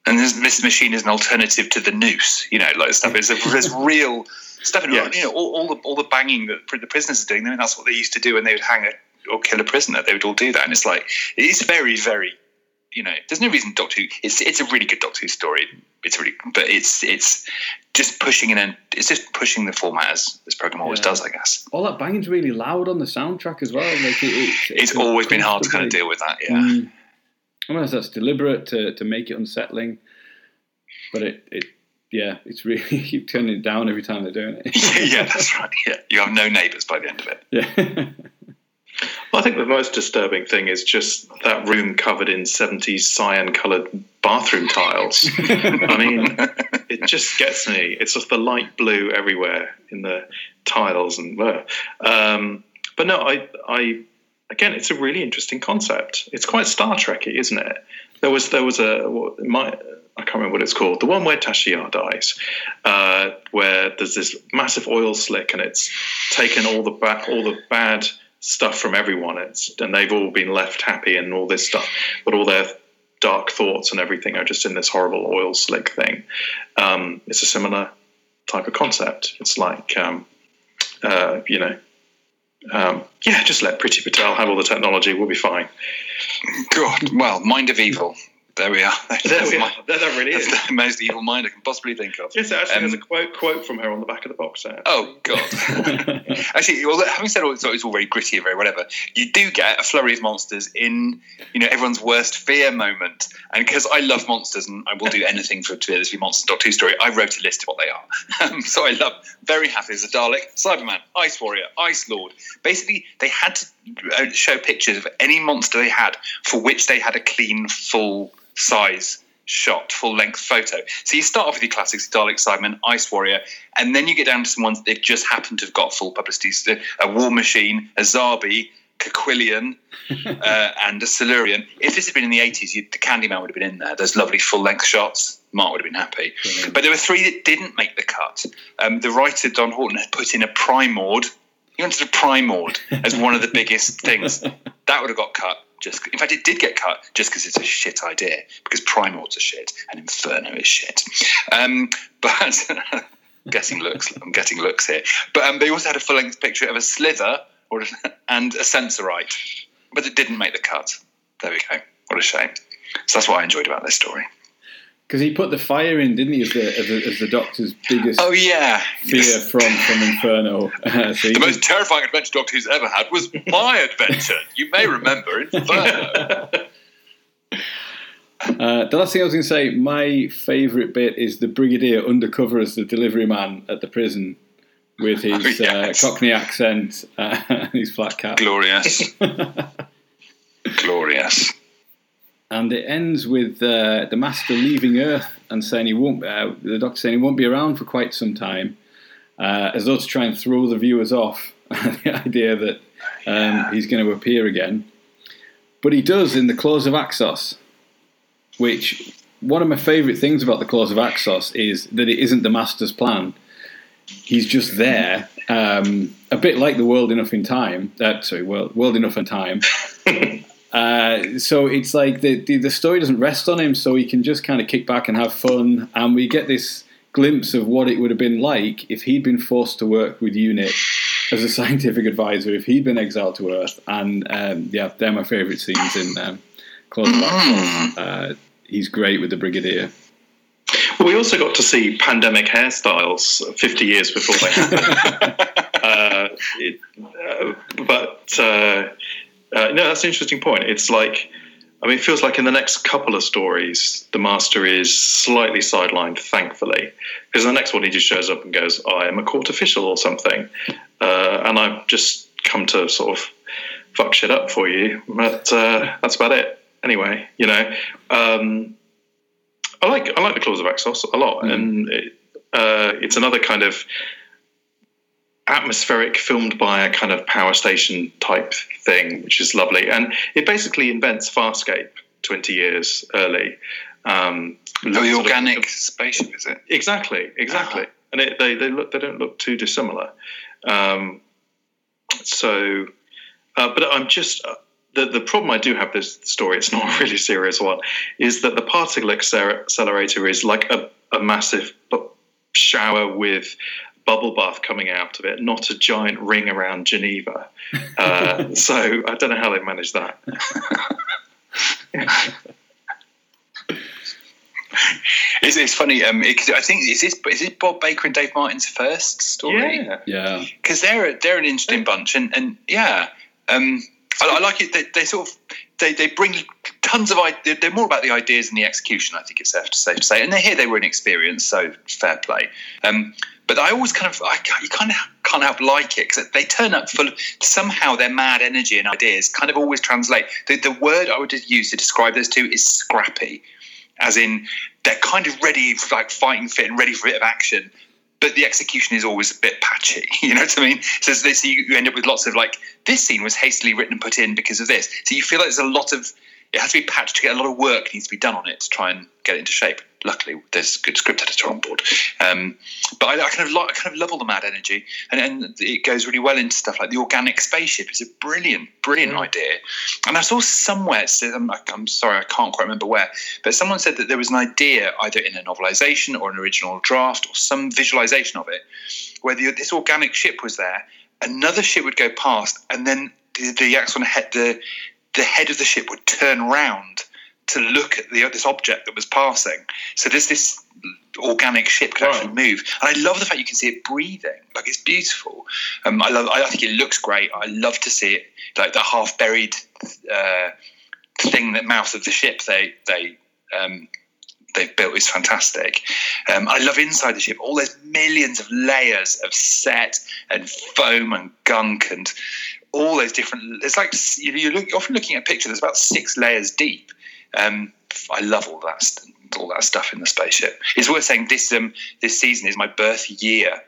And this, this machine is an alternative to the noose, you know, like stuff. There's, there's real stuff. In, yes. You know, all, all, the all the banging that the prisoners are doing. I mean, that's what they used to do when they would hang a or kill a prisoner. They would all do that, and it's like it's very, very, you know, there's no reason Doctor Who. It's it's a really good Doctor Who story. It's really, but it's it's just pushing in and it's just pushing the format as this program always Yeah. does, I guess. All that banging's really loud on the soundtrack as well. Like it, it, It's always been hard to kind of deal with that. Yeah. Mm. I don't know if that's deliberate to, to make it unsettling, but it, it yeah, it's really you keep turning it down every time they're doing it. yeah, that's right. Yeah, you have no neighbours by the end of it. yeah. Well, I think the most disturbing thing is just that room covered in 70s cyan coloured bathroom tiles. I mean, it just gets me. It's just the light blue everywhere in the tiles and uh, um, but no, I I again, it's a really interesting concept. It's quite Star Trekky, isn't it? There was there was a my I can't remember what it's called. The one where Tasha Yar dies, uh, where there's this massive oil slick and it's taken all the ba- all the bad stuff from everyone. It's and they've all been left happy and all this stuff, but all their dark thoughts and everything are just in this horrible oil slick thing. Um, it's a similar type of concept. It's like um, uh, you know. Um, yeah, just let Priti Patel have all the technology. We'll be fine. God, well, mind of evil. There we are. There we That's are. There that really is. The most evil mind I can possibly think of. Yes, it actually Um, has a quote quote from her on the back of the box set. Oh God! Actually, well, having said all it's, it's all very gritty and very whatever, you do get a flurry of monsters in you know everyone's worst fear moment. And because I love monsters and I will do anything for to this be monster Doctor Who story, I wrote a list of what they are. Um, so I love very happy as a Dalek, Cyberman, Ice Warrior, Ice Lord. Basically, they had to uh, show pictures of any monster they had for which they had a clean full size shot, full length photo. So you start off with your classics, Dalek, Cyberman, Ice Warrior, and then you get down to some ones that just happen to have got full publicity. So a War Machine, a Zarbi, Koquillion, uh, and a Silurian. If this had been in the 80s, you, the Kandyman would have been in there. Those lovely full length shots. Mark would have been happy. But there were three that didn't make the cut. Um, the writer, Don Houghton, had put in a Primord. He wanted a Primord as one of the biggest things. That would have got cut. Just in fact, it did get cut just because it's a shit idea. Because Primords are shit and Inferno is shit. Um, but guessing looks, I'm getting looks here. But um, they also had a full length picture of a Slyther or and a Sensorite, but it didn't make the cut. There we go. What a shame. So that's what I enjoyed about this story. Because he put the fire in, didn't he, as the, as the, as the Doctor's biggest Oh yeah, fear from, from Inferno. Uh, so he The did- most terrifying adventure Doctor Who's ever had was my adventure. You may remember Inferno. Uh, the last thing I was going to say, my favourite bit is the Brigadier undercover as the delivery man at the prison with his Oh, yes. uh, Cockney accent uh, and his flat cap. Glorious. Glorious. And it ends with uh, the Master leaving Earth and saying he won't. Uh, the Doctor saying he won't be around for quite some time, uh, as though to try and throw the viewers off the idea that um, he's going to appear again. But he does in the Claws of Axos, which one of my favourite things about the Claws of Axos is that it isn't the Master's plan. He's just there, um, a bit like the World Enough and Time. Uh, sorry, World, World Enough and Time. Uh, so it's like the, the the story doesn't rest on him, so he can just kind of kick back and have fun. And we get this glimpse of what it would have been like if he'd been forced to work with UNIT as a scientific advisor, if he'd been exiled to Earth. And um, yeah, they're my favourite scenes in um, of Uh, he's great with the Brigadier. Well, we also got to see pandemic hairstyles 50 years before they happened. uh, it, uh, but uh, uh, no, that's an interesting point. It's like, I mean, it feels like in the next couple of stories, the master is slightly sidelined, thankfully, because the next one he just shows up and goes, "I am a court official" or something, uh, and I've just come to sort of fuck shit up for you. But uh, that's about it. Anyway, you know. Um, I like I like the Claws of Axos a lot, and it, uh, it's another kind of atmospheric, filmed by a kind of power station type thing, which is lovely. And it basically invents Farscape twenty years early. Um, Oh, the sort of- organic spaceship, is it? Exactly, exactly. Ah. And it, they they look they don't look too dissimilar. Um, so, uh, but I'm just uh, the the problem I do have with this story. It's not a really serious one. Is that the particle accelerator is like a, a massive shower with bubble bath coming out of it, not a giant ring around Geneva. Uh, so I don't know how they managed that. It's, it's funny. Um, it, I think is this is this Bob Baker and Dave Martin's first story? Yeah. Yeah. because they're a- they're an interesting bunch, and and yeah, um, I, I like it. They, they sort of they, they bring tons of ideas. They're more about the ideas and the execution. I think it's safe to, safe to say. And they're here. They were inexperienced, so fair play. Um, but I always kind of I, ca- you kind of can't help like it because they turn up full of somehow their mad energy and ideas kind of always translate. The, the word I would use to describe those two is scrappy as in they're kind of ready for like fighting fit and ready for a bit of action but the execution is always a bit patchy you know what i mean? So this you, you end up with lots of like this scene was hastily written and put in because of this. So you feel like there's a lot of it has to be patched to get a lot of work needs to be done on it to try and get it into shape luckily there's a good script editor on board. Um, but I, I kind of like, I kind of love all the mad energy and, and it goes really well into stuff like the organic spaceship. It's a brilliant brilliant idea. And I saw somewhere, I'm, I'm sorry, I can't quite remember where, but someone said that there was an idea either in a novelization or an original draft or some visualization of it, where the, this organic ship was there, another ship would go past, and then the, the Axon head, the the head of the ship would turn round to look at the this object that was passing. So there's this organic ship could actually move, and I love the fact you can see it breathing. Like it's beautiful. Um, I love. I think it looks great. I love to see it like the half buried uh, thing that mouth of the ship they they um, they've built is fantastic. Um, I love inside the ship all those millions of layers of set and foam and gunk and all those different. It's like you- you're, look, you're often looking at a picture. There's about six layers deep. Um, I love all that all that stuff in the spaceship. It's worth saying this um, this season is my birth year,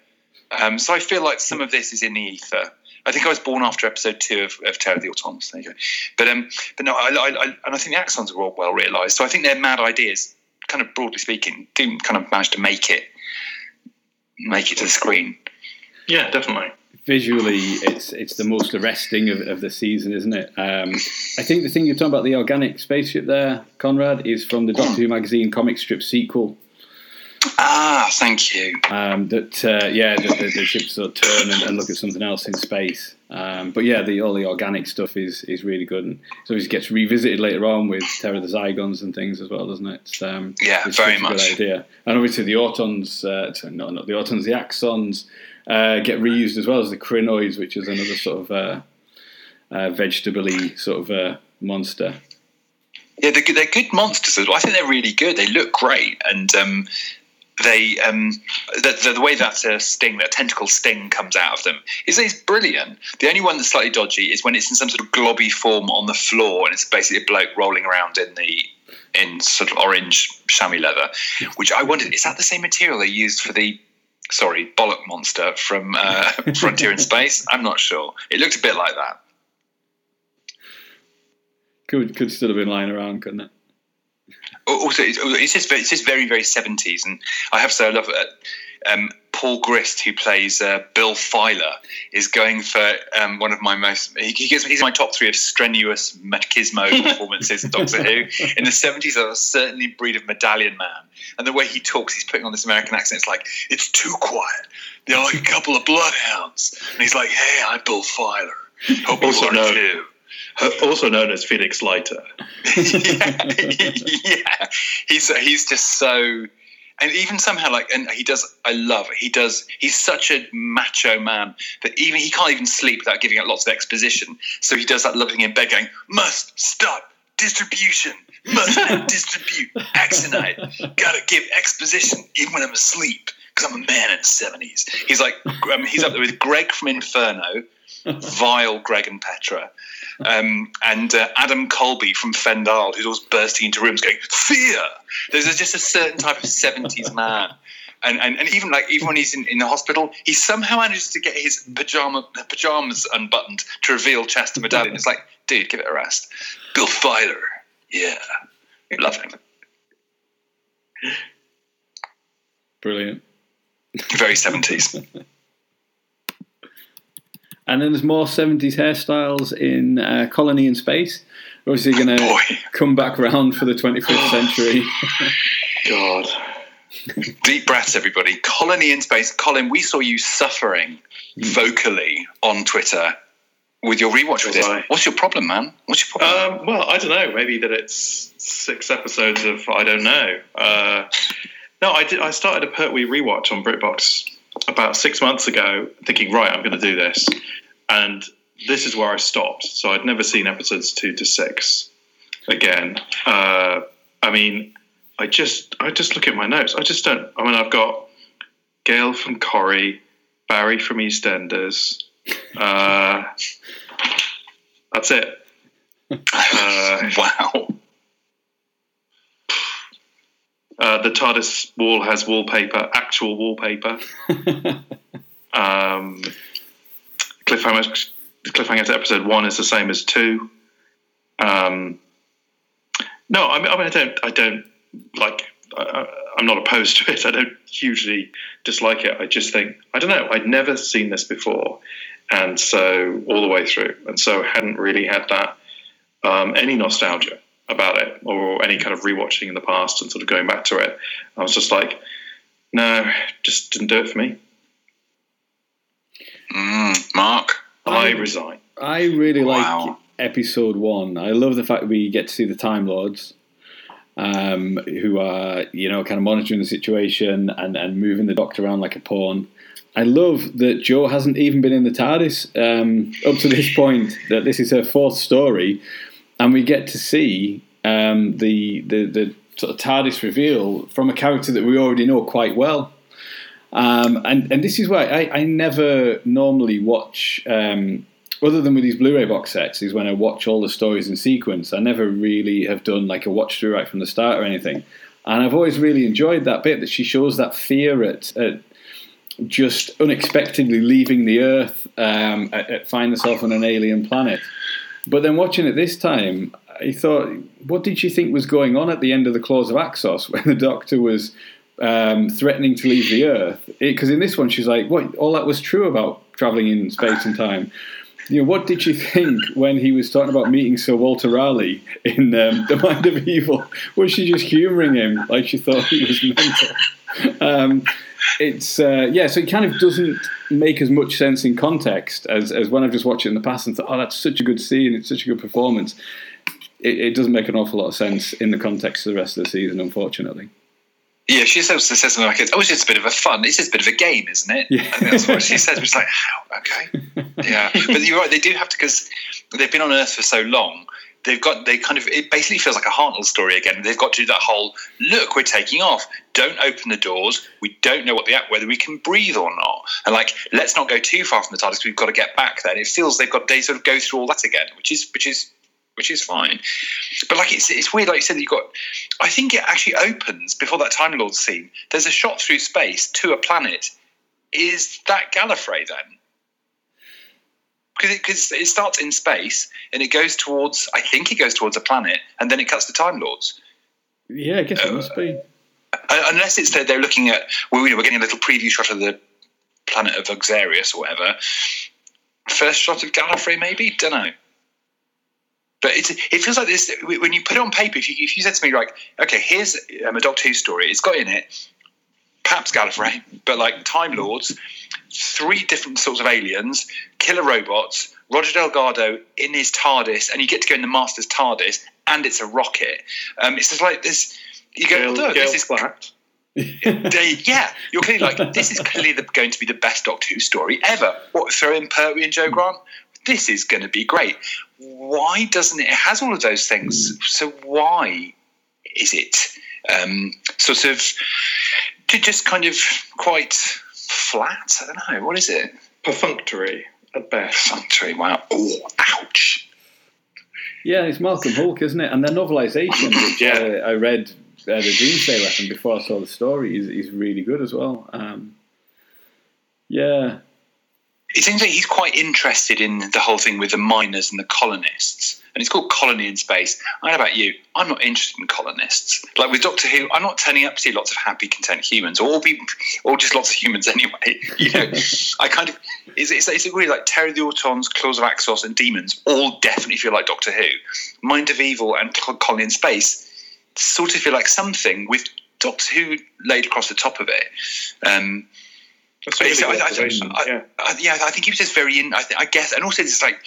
um, so I feel like some of this is in the ether. I think I was born after episode two of, of Terror of the Autons. There you go. But um, but no, I, I, I and I think the axons are all well realised. So I think their mad ideas, kind of broadly speaking, do kind of manage to make it make it to the screen. Yeah, definitely. Visually it's it's the most arresting of, of the season, isn't it? Um, I think the thing you're talking about the organic spaceship there, Conrad, is from the Doctor Who magazine comic strip sequel. Ah, thank you. Um, that uh, yeah, the, the, the ships sort of turn and, and look at something else in space. Um, but yeah, the all the organic stuff is is really good, and so it gets revisited later on with Terror of the Zygons and things as well, doesn't it? Um, Yeah, it's very such a good much. idea. And obviously the Autons, uh, no, not the Autons, the Axons uh, get reused as well as the Krynoids, which is another sort of uh, uh, vegetable-y sort of uh, monster. Yeah, they're good, they're good monsters. as well. I think they're really good. They look great, and um, they um, the, the, the way that uh, sting, that tentacle sting, comes out of them is is brilliant. The only one that's slightly dodgy is when it's in some sort of globby form on the floor, and it's basically a bloke rolling around in the in sort of orange chamois leather. Which I wondered, is that the same material they used for the sorry bollock monster from uh, Frontier in Space? I'm not sure. It looked a bit like that. Could could still have been lying around, couldn't it? also it's, it's just it's just very very 70s and i have to say i love it um, paul grist who plays uh, bill filer is going for um, one of my most he, he gives he's my top three of strenuous machismo performances in doctor who. In the 70s I was certainly breed of medallion man. And the way he talks he's putting on this american accent it's like it's too quiet. They're like a couple of bloodhounds. And he's like hey i'm bill filer. Hope you Also are known- too. Also known as Felix Leiter. yeah, yeah. He's he's just so, and even somehow like, and he does. I love it. He does. He's such a macho man that even he can't even sleep without giving out lots of exposition. So he does that loving in bed, going, "Must stop distribution. Must distribute. Axonite. Gotta give exposition even when I'm asleep." Because I'm a man in the seventies. He's like, um, he's up there with Greg from Inferno, vile Greg and Petra, um, and uh, Adam Colby from Fendahl, who's always bursting into rooms going, Fear! There's just a certain type of 70s man. And, and, and even like even when he's in, in the hospital, he somehow manages to get his pajama pajamas unbuttoned to reveal Chester Medallion. It's like, dude, give it a rest. Bill Filer, yeah, love him. Brilliant. Very 70s. And then there's more 70s hairstyles in uh, Colony in Space. We're obviously going to come back round for the 25th century. God. Deep breaths, everybody. Colony in space. Colin, we saw you suffering vocally on Twitter with your rewatch with this. Why? What's your problem, man? What's your problem? Um, well, I don't know. Maybe that it's six episodes of I don't know. Uh, no, I did. I started a Pertwee rewatch on BritBox about six months ago, thinking, right, I'm going to do this, and this is where I stopped. So I'd never seen episodes two to six again. Uh, I mean, I just, I just look at my notes. I just don't. I mean, I've got Gail from Corrie, Barry from EastEnders. Uh, that's it. Uh, wow. Uh, the TARDIS wall has wallpaper, actual wallpaper. um, cliffhanger, cliffhanger to episode one is the same as two. Um, no, I mean, I mean, I don't, I don't like. I, I'm not opposed to it. I don't hugely dislike it. I just think I don't know. I'd never seen this before, and so all the way through, and so hadn't really had that um, any nostalgia about it or any kind of rewatching in the past and sort of going back to it. I was just like, no, just didn't do it for me. Mm, Mark. I resign. I really Wow. like episode one. I love the fact we get to see the Time Lords, um, who are you know kind of monitoring the situation and, and moving the Doctor around like a pawn. I love that Jo hasn't even been in the TARDIS um, up to this point. That this is her fourth story, and we get to see um, the, the the sort of TARDIS reveal from a character that we already know quite well. Um, and and this is why I, I never normally watch, um, other than with these Blu-ray box sets, is when I watch all the stories in sequence. I never really have done like a watch through right from the start or anything. And I've always really enjoyed that bit that she shows that fear at, at just unexpectedly leaving the Earth, um, at, at finding herself on an alien planet. But then watching it this time, I thought, what did she think was going on at the end of the Claws of Axos when the Doctor was um, threatening to leave the Earth? Because in this one, she's like, "What? All that was true about traveling in space and time." You know, what did she think when he was talking about meeting Sir Walter Raleigh in um, The Mind of Evil? Was she just humouring him like she thought he was mental? Um, it's uh, yeah, so it kind of doesn't make as much sense in context as, as when I've just watched it in the past and thought, oh, that's such a good scene, it's such a good performance. It, it doesn't make an awful lot of sense in the context of the rest of the season, unfortunately. Yeah, she says, says something like, "Oh, it's just a bit of a fun. It's just a bit of a game, isn't it?" Yeah. I think that's what she says. It's like, "How? Okay, yeah." But you're right. They do have to because they've been on Earth for so long. They've got they kind of it basically feels like a Hartnell story again. They've got to do that whole look. We're taking off. Don't open the doors. We don't know what the whether we can breathe or not. And like, let's not go too far from the TARDIS. We've got to get back there. And it feels they've got they sort of go through all that again, which is which is which is fine. But like it's it's weird, like you said, you got. I think it actually opens before that Time Lord scene. There's a shot through space to a planet. Is that Gallifrey then? Because it, it starts in space and it goes towards. I think it goes towards a planet, and then it cuts to Time Lords. Yeah, I guess it must be. Uh, unless it's that they're looking at. Well, you know, we're getting a little preview shot of the planet of Uxarieus or whatever. First shot of Gallifrey, maybe. Don't know. But it's, it feels like this when you put it on paper. If you, if you said to me like, okay, here's um, a Doctor Who story. It's got in it perhaps Gallifrey, but like Time Lords, three different sorts of aliens, killer robots, Roger Delgado in his TARDIS, and you get to go in the Master's TARDIS, and it's a rocket. Um, it's just like this. You go, "Look, Gail this is they- yeah, you're clearly like this is clearly the, going to be the best Doctor Who story ever. What throw in Pertwee and Jo Grant? This is going to be great. Why doesn't it? It has all of those things. So why is it um, sort of to just kind of quite flat? I don't know. What is it? Perfunctory at best. Perfunctory. Wow. Oh, ouch. Yeah, it's Malcolm Hulke, isn't it? And the novelisation, which Yeah. uh, I read uh, the Doomsday Weapon before I saw the story, is, is really good as well. Um, yeah, it seems like he's quite interested in the whole thing with the miners and the colonists. And it's called Colony in Space. I don't know about you. I'm not interested in colonists. Like with Doctor Who, I'm not turning up to see lots of happy, content humans, or be, or just lots of humans anyway. You know, I kind of it's, it's, it's weird. Like Terror of the Autons, Claws of Axos, and Demons all definitely feel like Doctor Who. Mind of Evil and Colony in Space sort of feel like something with Doctor Who laid across the top of it. Um, really So I, I. I, yeah. I, yeah, I think he was just very in. I, th- I guess, and also there's like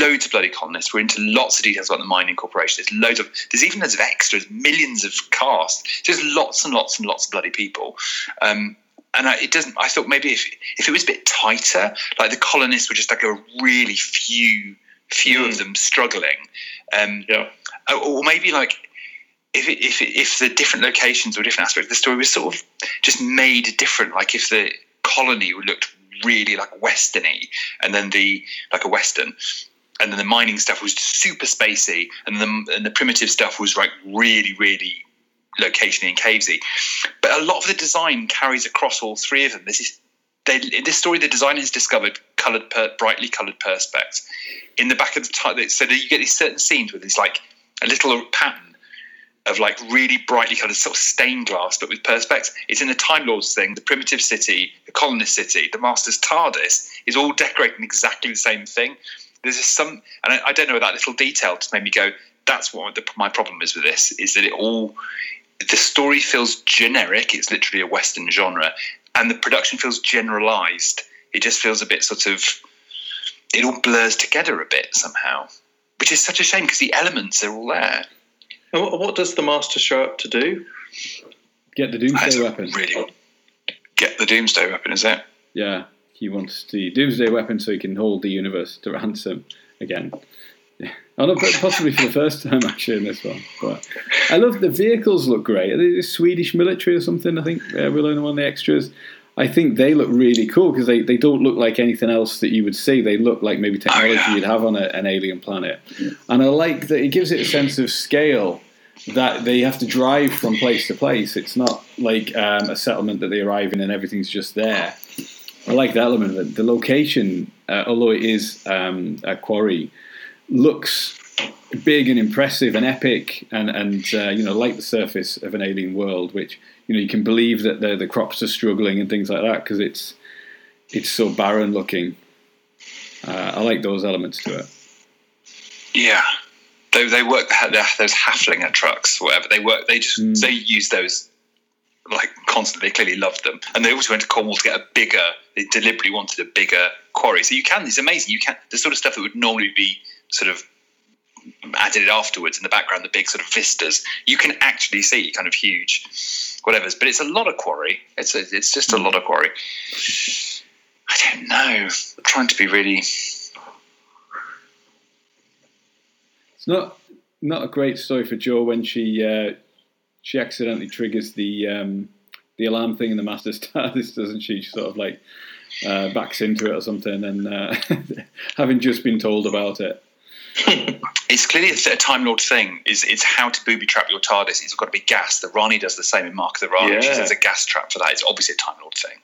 loads of bloody colonists. We're into lots of details about the mining corporation. There's loads of. There's even loads of extras, millions of cast. Just lots and lots and lots of bloody people. Um, and I, it doesn't. I thought maybe if if it was a bit tighter, like the colonists were just like a really few few of Mm. them struggling. Um, Yeah. or or maybe like if it, if it, if the different locations or different aspects of the story was sort of just made different, like if the colony looked really like westerny, and then the like a western, and then the mining stuff was super spacey, and the and the primitive stuff was like really really locationy and cavesy. But a lot of the design carries across all three of them. This is they, in this story, the designer has discovered coloured, per, brightly coloured perspex in the back of the ti- so that you get these certain scenes with this like a little pattern of like really brightly coloured sort of stained glass, but with perspex. It's in the Time Lords thing, the primitive city, the colonist city, the Master's TARDIS is all decorating exactly the same thing. There's just some, and I, I don't know that little detail just made me go. That's what the, my problem is with this: is that it all the story feels generic. It's literally a Western genre, and the production feels generalized. It just feels a bit sort of. It all blurs together a bit somehow, which is such a shame because the elements are all there. And what, what does the master show up to do? Get the Doomsday don't weapon. Really get the Doomsday weapon, is it? Yeah, he wants the Doomsday weapon so he can hold the universe to ransom again. Yeah. Oh, no, possibly for the first time actually in this one. But I love the vehicles look great. Are they Swedish military or something? I think uh, we're learning one of the extras. I think they look really cool because they, they don't look like anything else that you would see. They look like maybe technology yeah. you'd have on a, an alien planet. And I like that it gives it a sense of scale that they have to drive from place to place. It's not like um, a settlement that they arrive in and everything's just there. I like that element of it. The location, uh, although it is um, a quarry, looks big and impressive and epic, and and uh, you know like the surface of an alien world, which you know you can believe that the the crops are struggling and things like that because it's it's so barren looking. Uh, I like those elements to it. Yeah, they they work those Haflinger trucks, whatever they work. They just Mm. they use those like constantly. They clearly loved them, and they also went to Cornwall to get a bigger. They deliberately wanted a bigger quarry. So you can. It's amazing. You can the sort of stuff that would normally be sort of added it afterwards in the background, the big sort of vistas. You can actually see kind of huge whatever's, but it's a lot of quarry. It's a, it's just a lot of quarry. I don't know. I'm trying to be really. It's not not a great story for Jo when she uh, she accidentally triggers the um, the alarm thing in the Master TARDIS, doesn't she? She sort of like uh, backs into it or something, and uh, having just been told about it. it's clearly a, a Time Lord thing. Is it's how to booby trap your TARDIS. It's got to be gas. The Rani does the same in Mark of the Rani. She Yeah. says a gas trap for that. It's obviously a Time Lord thing.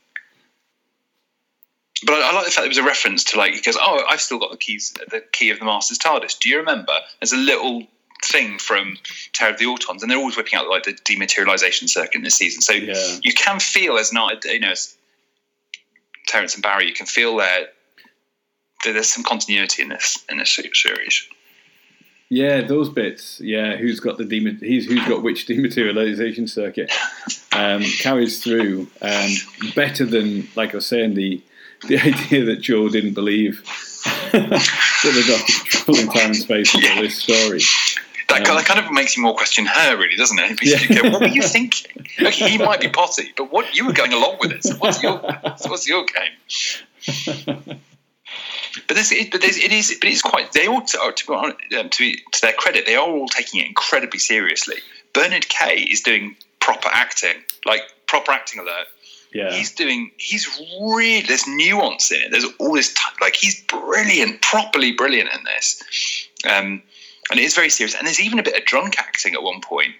But I, I like the fact there was a reference to like because oh I've still got the keys the key of the Master's TARDIS. Do you remember? There's a little thing from Terror of the Autons, and they're always whipping out like the dematerialization circuit in this season. So Yeah. you can feel as not you know as Terrance and Barry, you can feel there that there's some continuity in this in this series. Yeah, those bits. Yeah, who's got the he's who's got which dematerialization circuit um, carries through um, better than like I was saying the the idea that Jo didn't believe that the Doctor in time and space until this story. That, Um, that kind of makes you more question her, really, doesn't it? Yeah. You go, what were you thinking? Okay, he might be potty, but what you were going along with it. So what's your what's your game? But this, it, but this, it is, but it's quite. They all, to, to, be um, to, be, to their credit, they are all taking it incredibly seriously. Bernard Kay is doing proper acting, like proper acting alert. Yeah, He's doing. He's really. There's nuance in it. There's all this. T- like he's brilliant, properly brilliant in this. Um, and it is very serious. And there's even a bit of drunk acting at one point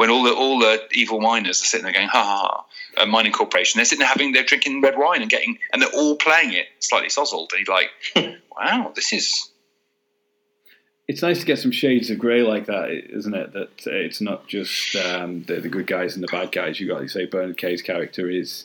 when all the all the evil miners are sitting there going ha ha ha. A mining corporation. They're sitting there having they're drinking red wine and getting and they're all playing it slightly sozzled. And he's like, wow, this is it's nice to get some shades of grey like that, isn't it? That uh, it's not just um, the, the good guys and the bad guys. You got to say Bernard Kay's character is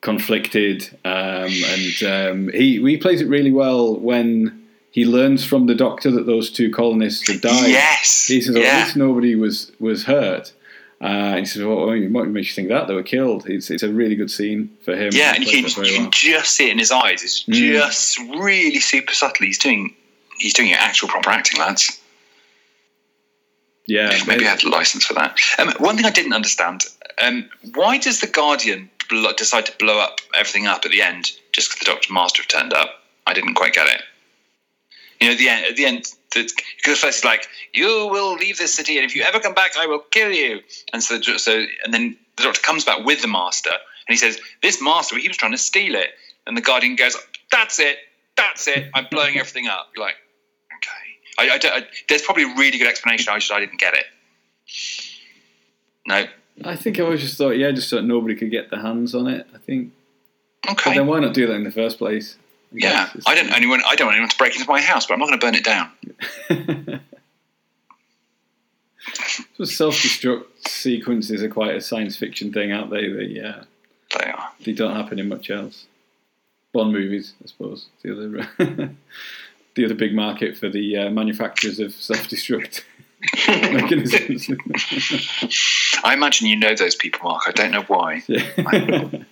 conflicted, um, and um, he he plays it really well when he learns from the Doctor that those two colonists have died. yes, He says, "At yeah. least nobody was was hurt." Uh, he says, "Well, what makes you think that they were killed?" It's it's a really good scene for him. Yeah, and you can, you can well. just see it in his eyes. It's Mm. just really super subtle. He's doing he's doing actual proper acting, lads. yeah, Maybe I had a license for that. Um, one thing I didn't understand: um, why does the Guardian decide to blow up everything up at the end just because the Doctor Master have turned up? I didn't quite get it. You know, at the end, at the end, because at first he's like, "You will leave this city, and if you ever come back, I will kill you." And so, so, and then the Doctor comes back with the Master, and he says, "This Master, he was trying to steal it." And the Guardian goes, "That's it, that's it. I'm blowing everything up." You're like, okay. I, I don't, I, there's probably a really good explanation. I just I didn't get it. No. I think I always just thought, yeah, just thought nobody could get their hands on it. I think, but Okay. then why not do that in the first place? Yeah. I don't anyone. I don't want anyone to break into my house, but I'm not going to burn it down. So self-destruct sequences are quite a science fiction thing, aren't they? They uh, They are. they don't happen in much else. Bond movies, I suppose. The other the other big market for the uh, manufacturers of self-destruct mechanisms. I imagine you know those people, Mark. I don't know why. Yeah.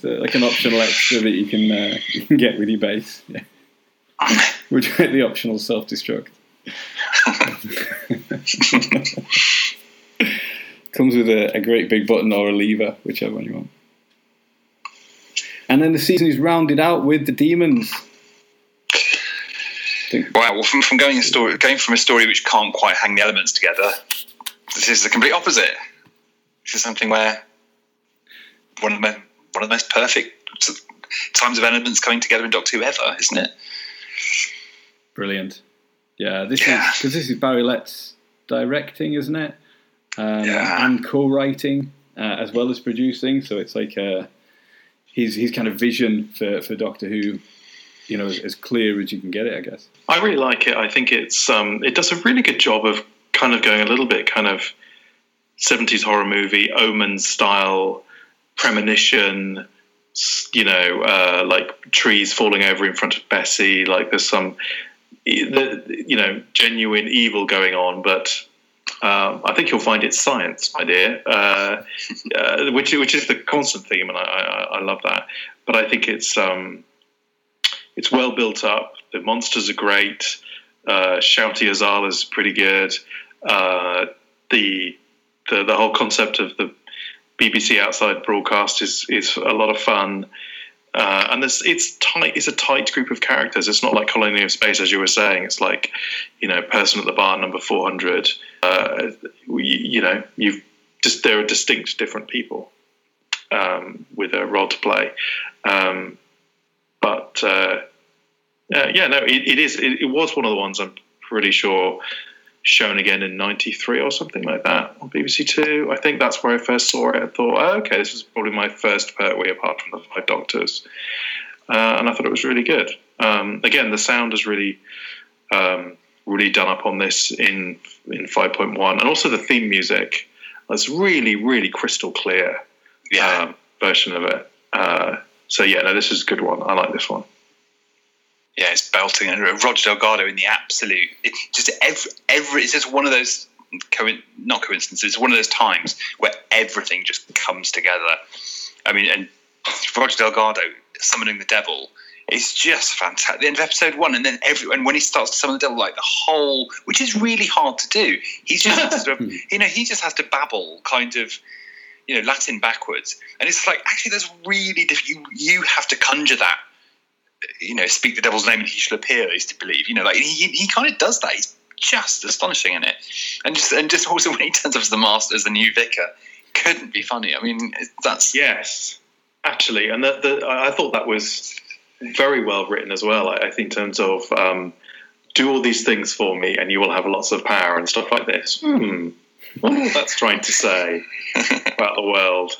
So like an optional extra that you can uh, you can get with your base. Yeah. Would you like the optional self-destruct? Comes with a, a great big button or a lever, whichever one you want. And then the season is rounded out with the demons. Wow. Well, from, from going a story, going from a story which can't quite hang the elements together, this is the complete opposite. This is something where one of the mo- one of the most perfect times of elements coming together in Doctor Who ever, isn't it? Brilliant. Yeah, this Yeah. is because this is Barry Letts directing, isn't it? Um, Yeah. And co-writing uh, as well as producing. So it's like uh, his his kind of vision for, for Doctor Who, you know, as, as clear as you can get it, I guess. I really like it. I think it's um, it does a really good job of kind of going a little bit kind of seventies horror movie Omen style premonition. You know, uh, like trees falling over in front of Bessie. Like there's some, you know, genuine evil going on, but. Um, I think you'll find it's science, my dear, uh, uh, which which is the constant theme, and I, I, I love that. But I think it's um, it's well built up. The monsters are great. Uh, Shouty Azal is pretty good. Uh, the, the the whole concept of the BBC outside broadcast is is a lot of fun. Uh, and it's tight. It's a tight group of characters. It's not like Colony of Space, as you were saying. It's like, you know, person at the bar number four hundred. Uh, you, you know, you've just there are distinct different people um, with a role to play. Um, but uh, uh, yeah, no, it, it is. It, it was one of the ones I'm pretty sure shown again in '93 or something like that on BBC Two. I think that's where I first saw it. I thought, oh, okay, this was probably my first Pertwee apart from the Five Doctors, uh, and I thought it was really good. Um, again, the sound is really, um, really done up on this in in 5.1, and also the theme music. It's really, really crystal clear Yeah. um, version of it. Uh, so yeah, no, this is a good one. I like this one. Yeah, it's belting, and Roger Delgado in the absolute. It's just every every. It's just one of those co- not coincidences. It's one of those times where everything just comes together. I mean, and Roger Delgado summoning the devil is just fantastic. The end of episode one, and then every and when he starts to summon the devil, like the whole, which is really hard to do. He's just sort of, you know, he just has to babble, kind of. You know, Latin backwards, and it's like actually, there's really diff- you you have to conjure that you know, speak the devil's name and he shall appear is to believe. You know, like he, he kind of does that. He's just astonishing in it, and just and just also when he turns up as the master as the new vicar, couldn't be funny. I mean, that's Yes, actually, and the, the, I thought that was very well written as well. I, I think in terms of um, do all these things for me, and you will have lots of power and stuff like this. Hmm. What that's trying to say about the world.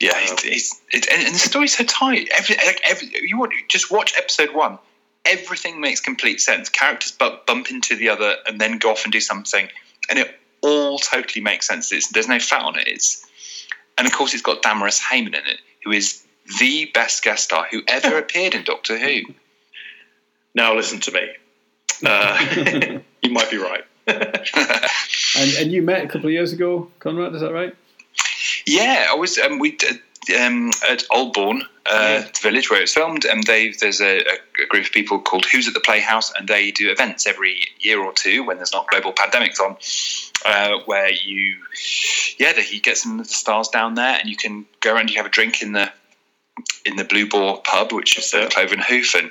Yeah. It's, it's, it, and, and the story's so tight. Every like every you want just watch episode one. Everything makes complete sense. Characters bump, bump into the other and then go off and do something, and it all totally makes sense. It's, there's no fat on it. It's and of course it's got Damaris Hayman in it, who is the best guest star who ever appeared in Doctor Who. Now listen to me. Uh, you might be right. and and you met a couple of years ago, Conrad. Is that right? Yeah, I was. Um, we did, um, at Aldbourne uh, village where it's filmed, and they there's a, a, group of people called Who's at the Playhouse, and they do events every year or two when there's not global pandemics on, uh, where you, yeah, you get some stars down there, and you can go around, you have a drink in the in the Blue Boar pub, which is the Cloven Hoof, and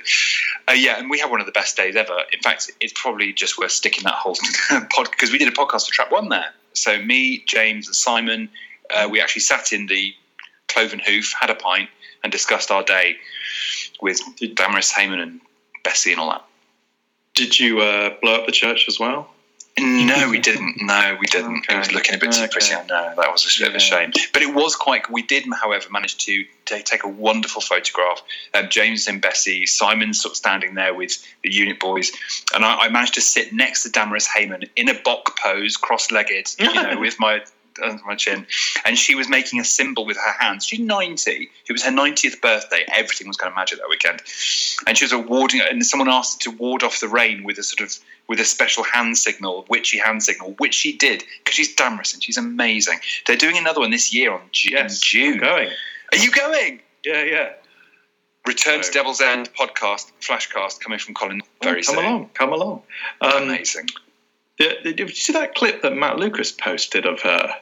uh, yeah, and we had one of the best days ever. In fact, it's probably just worth sticking that whole pod because we did a podcast for Trap One there. So me, James, and Simon, uh, we actually sat in the Cloven Hoof, had a pint, and discussed our day with Damaris Hayman and Bessie and all that. Did you uh, blow up the church as well? No, we didn't. No, we didn't. Okay. It was looking a bit too okay. pretty. No, that was a bit yeah. of a shame. But it was quite. We did, however, manage to take a wonderful photograph. Um, James and Bessie, Simon's sort of standing there with the unit boys, and I, I managed to sit next to Damaris Hayman in a Bok pose, cross-legged, you know, with my under my chin, and she was making a symbol with her hands. She's 90. It was her 90th birthday. Everything was kind of magic that weekend, and she was awarding. And someone asked her to ward off the rain with a sort of with a special hand signal, witchy hand signal, which she did because she's Damaris and she's amazing. They're doing another one this year on June. Yes, June. going. Are you going? Yeah, yeah. Return to Devil's End podcast, Flashcast coming from Colin very oh, come soon. along, come along. Um, Amazing. Did you see that clip that Matt Lucas posted of her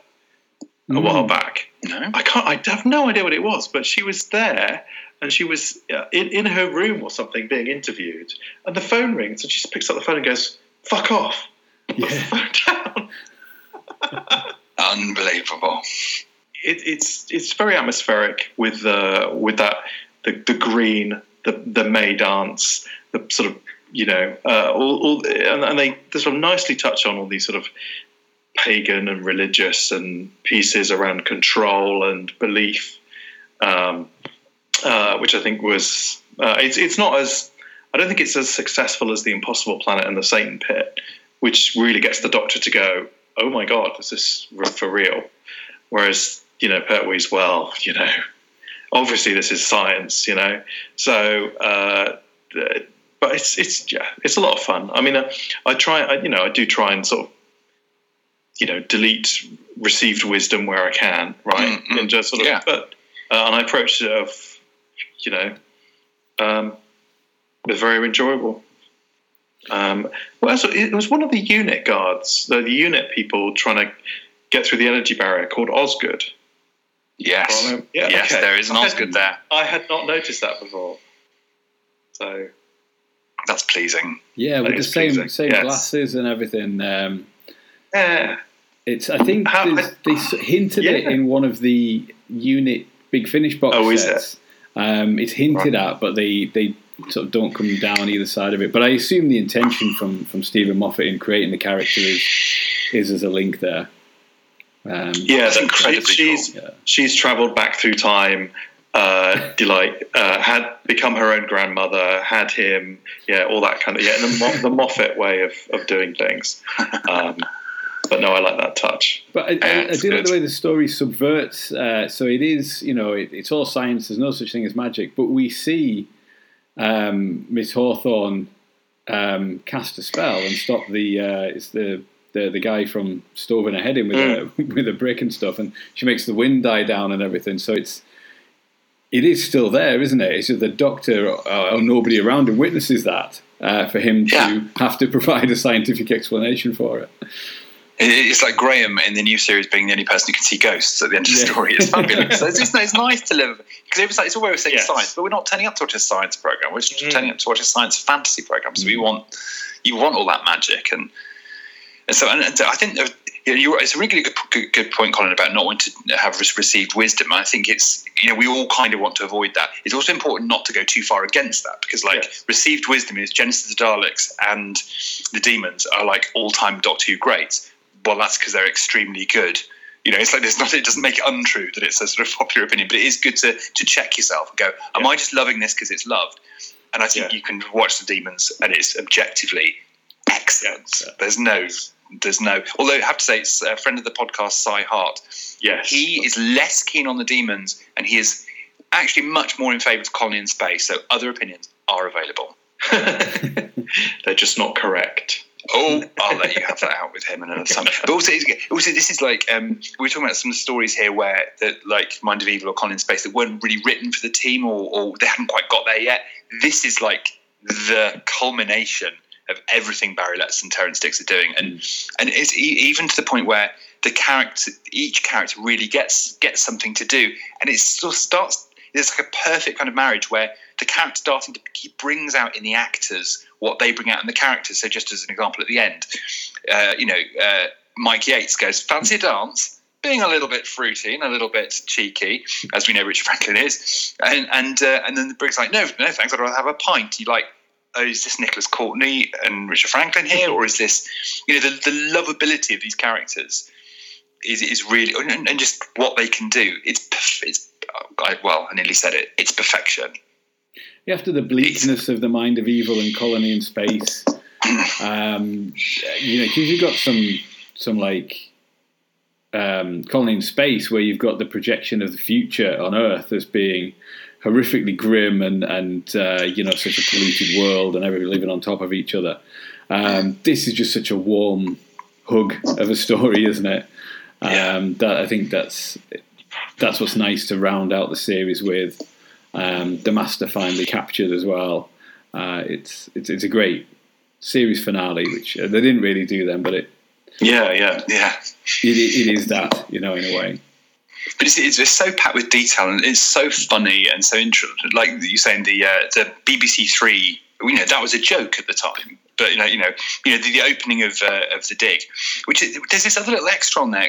a while mm. back. No, I can't. I have no idea what it was, but she was there and she was uh, in, in her room or something being interviewed, and the phone rings, and she just picks up the phone and goes, "Fuck off." Yeah. Unbelievable. It, it's it's very atmospheric with the with that the, the green the the May dance the sort of you know uh, all, all and, and they, they sort of nicely touch on all these sort of pagan and religious and pieces around control and belief, um, uh, which I think was uh, it's it's not as I don't think it's as successful as the Impossible Planet and the Satan Pit, which really gets the Doctor to go, oh my god, is this for real? Whereas you know Pertwee's well, you know, obviously this is science, you know, so. Uh, but it's it's yeah, it's a lot of fun. I mean, I, uh, I try, I, you know, I do try and sort of you know, delete received wisdom where I can, right? Mm-hmm. And just sort of, yeah. but, uh, and I approached it of, you know, um, was very enjoyable. Um, well, it was one of the unit guards, the, the unit people trying to get through the energy barrier called Osgood. Yes, yeah, yes, okay. there is an Osgood there. I had not noticed that before, so that's pleasing. Yeah, with the same pleasing. same yes. glasses and everything. Um, yeah, it's. I think How, they hinted yeah. it in one of the unit Big Finish box oh, sets. It? Um, it's hinted right. at, but they they sort of don't come down either side of it. But I assume the intention from from Steven Moffat in creating the character is is as a link there. Um, yeah, incredibly she's cool. yeah. she's travelled back through time. Uh, Delight uh, had become her own grandmother, had him, yeah, all that kind of yeah, the, the Moffat way of, of doing things. Um, but no, I like that touch. But I, I, I do like the way the story subverts. Uh, so it is, you know, it, it's all science. There's no such thing as magic. But we see um, Miss Hawthorne um, cast a spell and stop the. Uh, it's the, the the guy from stoving her head in with mm. a with a brick and stuff, and she makes the wind die down and everything. So it's it is still there, isn't it? It's just the doctor or, or nobody around him witnesses that uh, for him to have to provide a scientific explanation for it. It's like Graham in the new series being the only person who can see ghosts at the end of the yeah. story. It's fabulous. it's, it's, it's, nice to live because it was like it's very saying yes. science, but we're not turning up to watch a science program. We're just mm. turning up to watch a science fantasy program. So mm. we want you want all that magic and and so and I think you're, it's a really good, good, good point, Colin, about not wanting to have received wisdom. I think it's you know we all kind of want to avoid that. It's also important not to go too far against that because like yes. received wisdom is Genesis of the Daleks and the demons are like all time Doctor Who greats well, that's because they're extremely good. You know, it's like there's not. It doesn't make it untrue that it's a sort of popular opinion, but it is good to to check yourself and go, am yeah. I just loving this because it's loved? And I think yeah. you can watch the demons, and it's objectively excellent. Yeah. There's no, there's no. Although I have to say, it's a friend of the podcast, Cy Hart. Yes, he is less keen on the demons, and he is actually much more in favour of colony in space. So other opinions are available. They're just not correct. Oh, I'll let you have that out with him and another time. But also, also this is like um, we're talking about some stories here where that like Mind of Evil or Colin Space that weren't really written for the team or, or they haven't quite got there yet. This is like the culmination of everything Barry Letts and Terrance Dicks are doing, and and it's e- even to the point where the character, each character, really gets gets something to do, and it sort of starts. There's like a perfect kind of marriage where the character starting to he brings out in the actors what they bring out in the characters. So, just as an example, at the end, uh, you know, uh, Mike Yates goes, "Fancy a dance." Being a little bit fruity and a little bit cheeky, as we know Richard Franklin is, and and uh, and then the Brig's like, no, no, thanks, I'd rather have a pint. You like, oh, is this Nicholas Courtney and Richard Franklin here, or is this, you know, the, the lovability of these characters is is really, and, and just what they can do. It's it's I, well, I nearly said it. It's perfection. After the bleakness of the mind of evil and colony in space, um, you know, because you've got some some like um, colony in space where you've got the projection of the future on Earth as being horrifically grim and and uh, you know such a polluted world and everybody living on top of each other. Um, this is just such a warm hug of a story, isn't it? Um, Yeah. That I think that's that's what's nice to round out the series with. Um, the master finally captured as well. Uh, it's, it's it's a great series finale, which uh, they didn't really do then, but it Yeah, yeah. Yeah. it, it is that you know in a way. But it's, it's, it's so packed with detail and it's so funny and so interesting. Like you saying, the uh, the BBC Three, you know, that was a joke at the time. But you know, you know, you know, the, the opening of uh, of the dig, which is, there's this other little extra on there,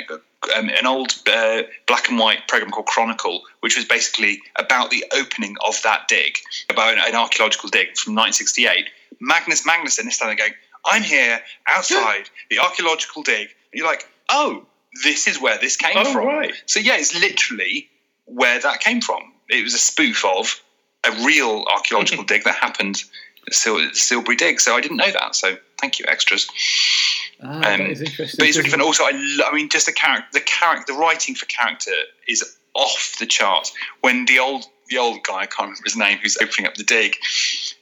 um, an old uh, black and white program called Chronicle, which was basically about the opening of that dig, about an, an archaeological dig from 1968. Magnus Magnusson is standing going, "I'm here outside the archaeological dig." And you're like, "Oh, this is where this came Oh, from." right. So yeah, it's literally where that came from. It was a spoof of a real archaeological dig that happened Sil- Silbury Dig. So I didn't know that. So thank you, extras. Ah, Um, is interesting. But it's really fun. Also, I, lo- I mean, just the character, the character, the writing for character is off the charts. When the old the old guy, I can't remember his name, who's opening up the dig,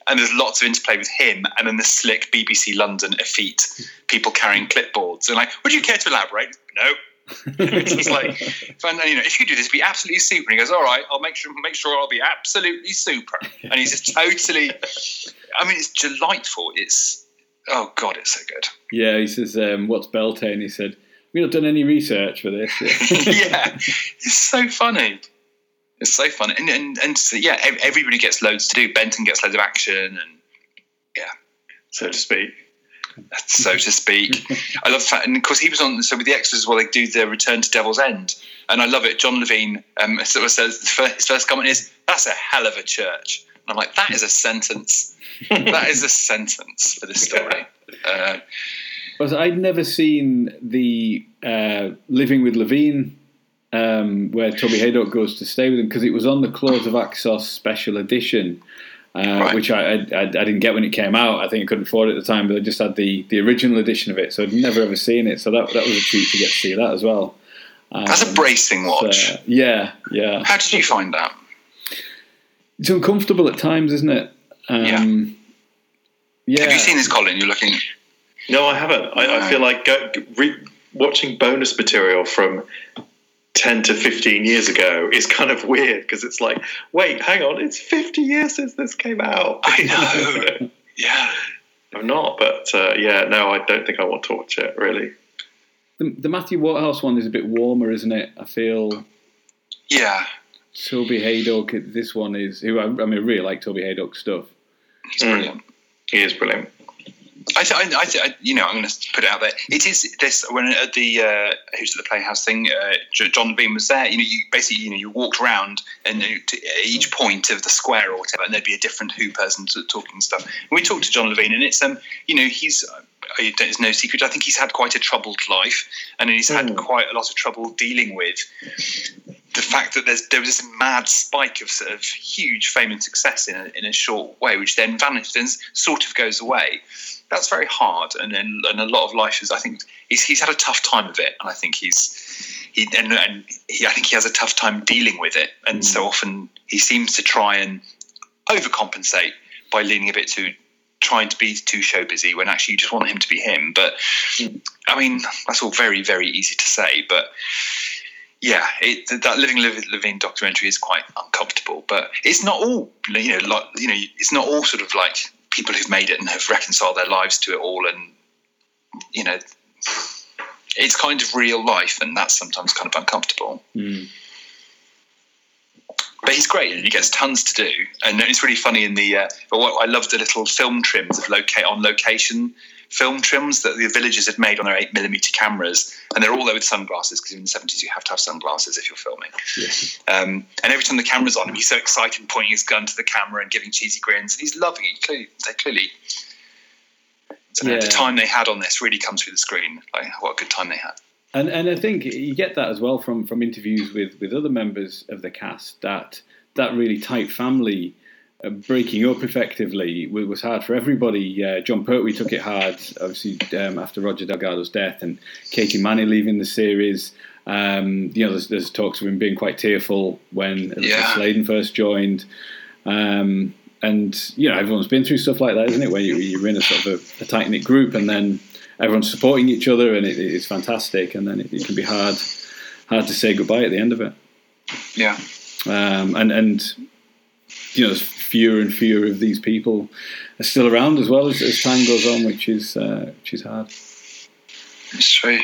and there's lots of interplay with him, and then the slick BBC London effete, people carrying clipboards, and like, would you care to elaborate? No. it's just like, fun, you know, if you could do this, be absolutely super. And he goes, all right, I'll make sure, make sure I'll be absolutely super. And he's just totally, I mean, it's delightful. It's, oh God, it's so good. Yeah, he says, um, "What's Beltane?" He said, "We've not done any research for this." yeah, it's so funny. It's so funny, and and, and so, yeah, everybody gets loads to do. Benton gets loads of action, and yeah. So to speak. so to speak. I love the fact, and of course he was on. So with the extras as well, they do the Return to Devil's End, and I love it. John Levene um, sort of says his first comment is, "That's a hell of a church." And I'm like, that is a sentence. that is a sentence for this story. Uh, I'd never seen the uh, Living with Levene, um, where Toby Hadoke goes to stay with him, because it was on the Claws of Axos special edition, uh, Right. which I, I, I I didn't get when it came out. I think I couldn't afford it at the time, but I just had the, the original edition of it, so I'd never ever seen it. So that that was a treat to get to see that as well. that's a Um, bracing watch. so, yeah, yeah. How did you find that? It's uncomfortable at times, isn't it? Um, yeah. Have you seen this, Colin? You're looking. No, I haven't. I, I feel like go, re, watching bonus material from 10 to 15 years ago is kind of weird because it's like, wait, hang on, it's 50 years since this came out. I know. Yeah. I'm not, but uh, yeah, no, I don't think I want to watch it, really. The, the Matthew Waterhouse one is a bit warmer, isn't it? I feel Yeah. Toby Hadoke. This one is who I, I mean, I really like Toby Hadoke's stuff. He's Mm. brilliant. He is brilliant. I, th- I, th- I, you know, I'm going to put it out there. It is this when at the uh, who's at the Playhouse thing. Uh, John Bean was there. You know, you basically, you know, you walked around and to each point of the square or whatever, and there'd be a different Who person talking stuff. And we talked to John Levene, and it's um, you know, he's. Uh, it's no secret. I think he's had quite a troubled life, and he's had Mm. quite a lot of trouble dealing with the fact that there's there was this mad spike of sort of huge fame and success in a, in a short way, which then vanishes and sort of goes away. That's very hard, and and, and a lot of life is. I think he's he's had a tough time of it, and I think he's he and, and he, I think he has a tough time dealing with it, and so mm. often he seems to try and overcompensate by leaning a bit too trying to be too show busy when actually you just want him to be him. But mm. I mean, that's all very, very easy to say. But yeah, it, that Living Living documentary is quite uncomfortable. But it's not all you know, like you know, it's not all sort of like people who've made it and have reconciled their lives to it all, and you know, it's kind of real life, and that's sometimes kind of uncomfortable. Mm. But he's great, and he gets tons to do, and it's really funny in the. Uh, but what I love the little film trims of locate on location film trims that the villagers had made on their eight millimeter cameras, and they're all there with sunglasses because in the seventies you have to have sunglasses if you're filming. Yeah. Um, and every time the camera's on him, he's so excited, pointing his gun to the camera and giving cheesy grins, and he's loving it. Clearly, they clearly. So Yeah. the time they had on this really comes through the screen. Like what a good time they had. And and I think you get that as well from from interviews with with other members of the cast that that really tight family breaking up effectively wa- was hard for everybody. Uh, Jon Pertwee took it hard, obviously um, after Roger Delgado's death, and Katy Manning leaving the series. Um, you know, there's, there's talks of him being quite tearful when Yeah. Sladen first joined. Um, and you know, everyone's been through stuff like that, isn't it? Where you, you're in a sort of a, a tight knit group, and then everyone's supporting each other, and it, it's fantastic. And then it, it can be hard, hard to say goodbye at the end of it. Yeah. Um, and and you know, there's fewer and fewer of these people are still around as well as, as time goes on, which is uh, which is hard. It's true.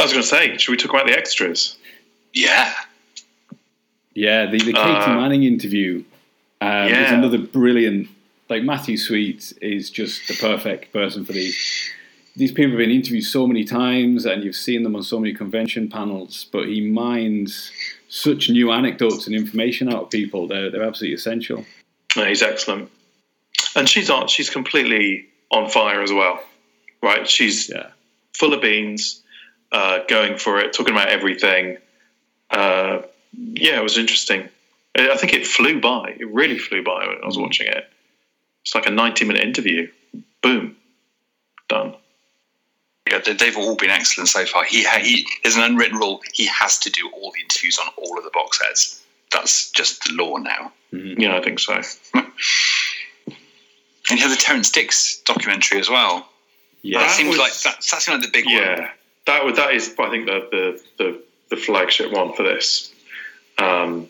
I was going to say, should we talk about the extras? Yeah. Yeah, the, the Katy Uh, Manning interview um, is another brilliant. Like Matthew Sweet is just the perfect person for these. These people have been interviewed so many times, and you've seen them on so many convention panels. But he mines such new anecdotes and information out of people. They're they're absolutely essential. No, he's excellent, and she's on. She's completely on fire as well, right? She's Yeah, full of beans, uh, going for it, talking about everything. Uh, yeah, it was interesting. I think it flew by. It really flew by when I was watching it. It's like a ninety-minute interview. Boom, done. Yeah, they- they've all been excellent so far. He, ha- he there's an unwritten rule. He has to do all the interviews on all of the box sets. That's just the law now. Yeah, I think so. And you have the Terrance Dicks documentary as well. yeah. that That seems was- like that, that seems like the big one. Yeah, that would that is I think the the the, the flagship one for this. Um,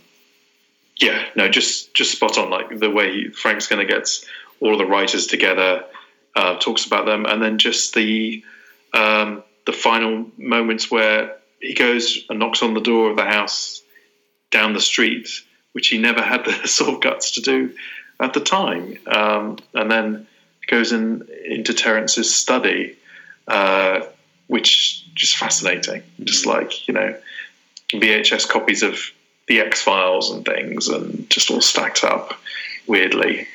yeah, no, just just spot on. Like the way he, going to get all of the writers together, uh, talks about them, and then just the um, the final moments where he goes and knocks on the door of the house down the street, which he never had the sort of guts to do at the time, um, and then goes in into Terrance's study, uh, which just fascinating. Just like you know, VHS copies of the X Files and things, and just all stacked up weirdly.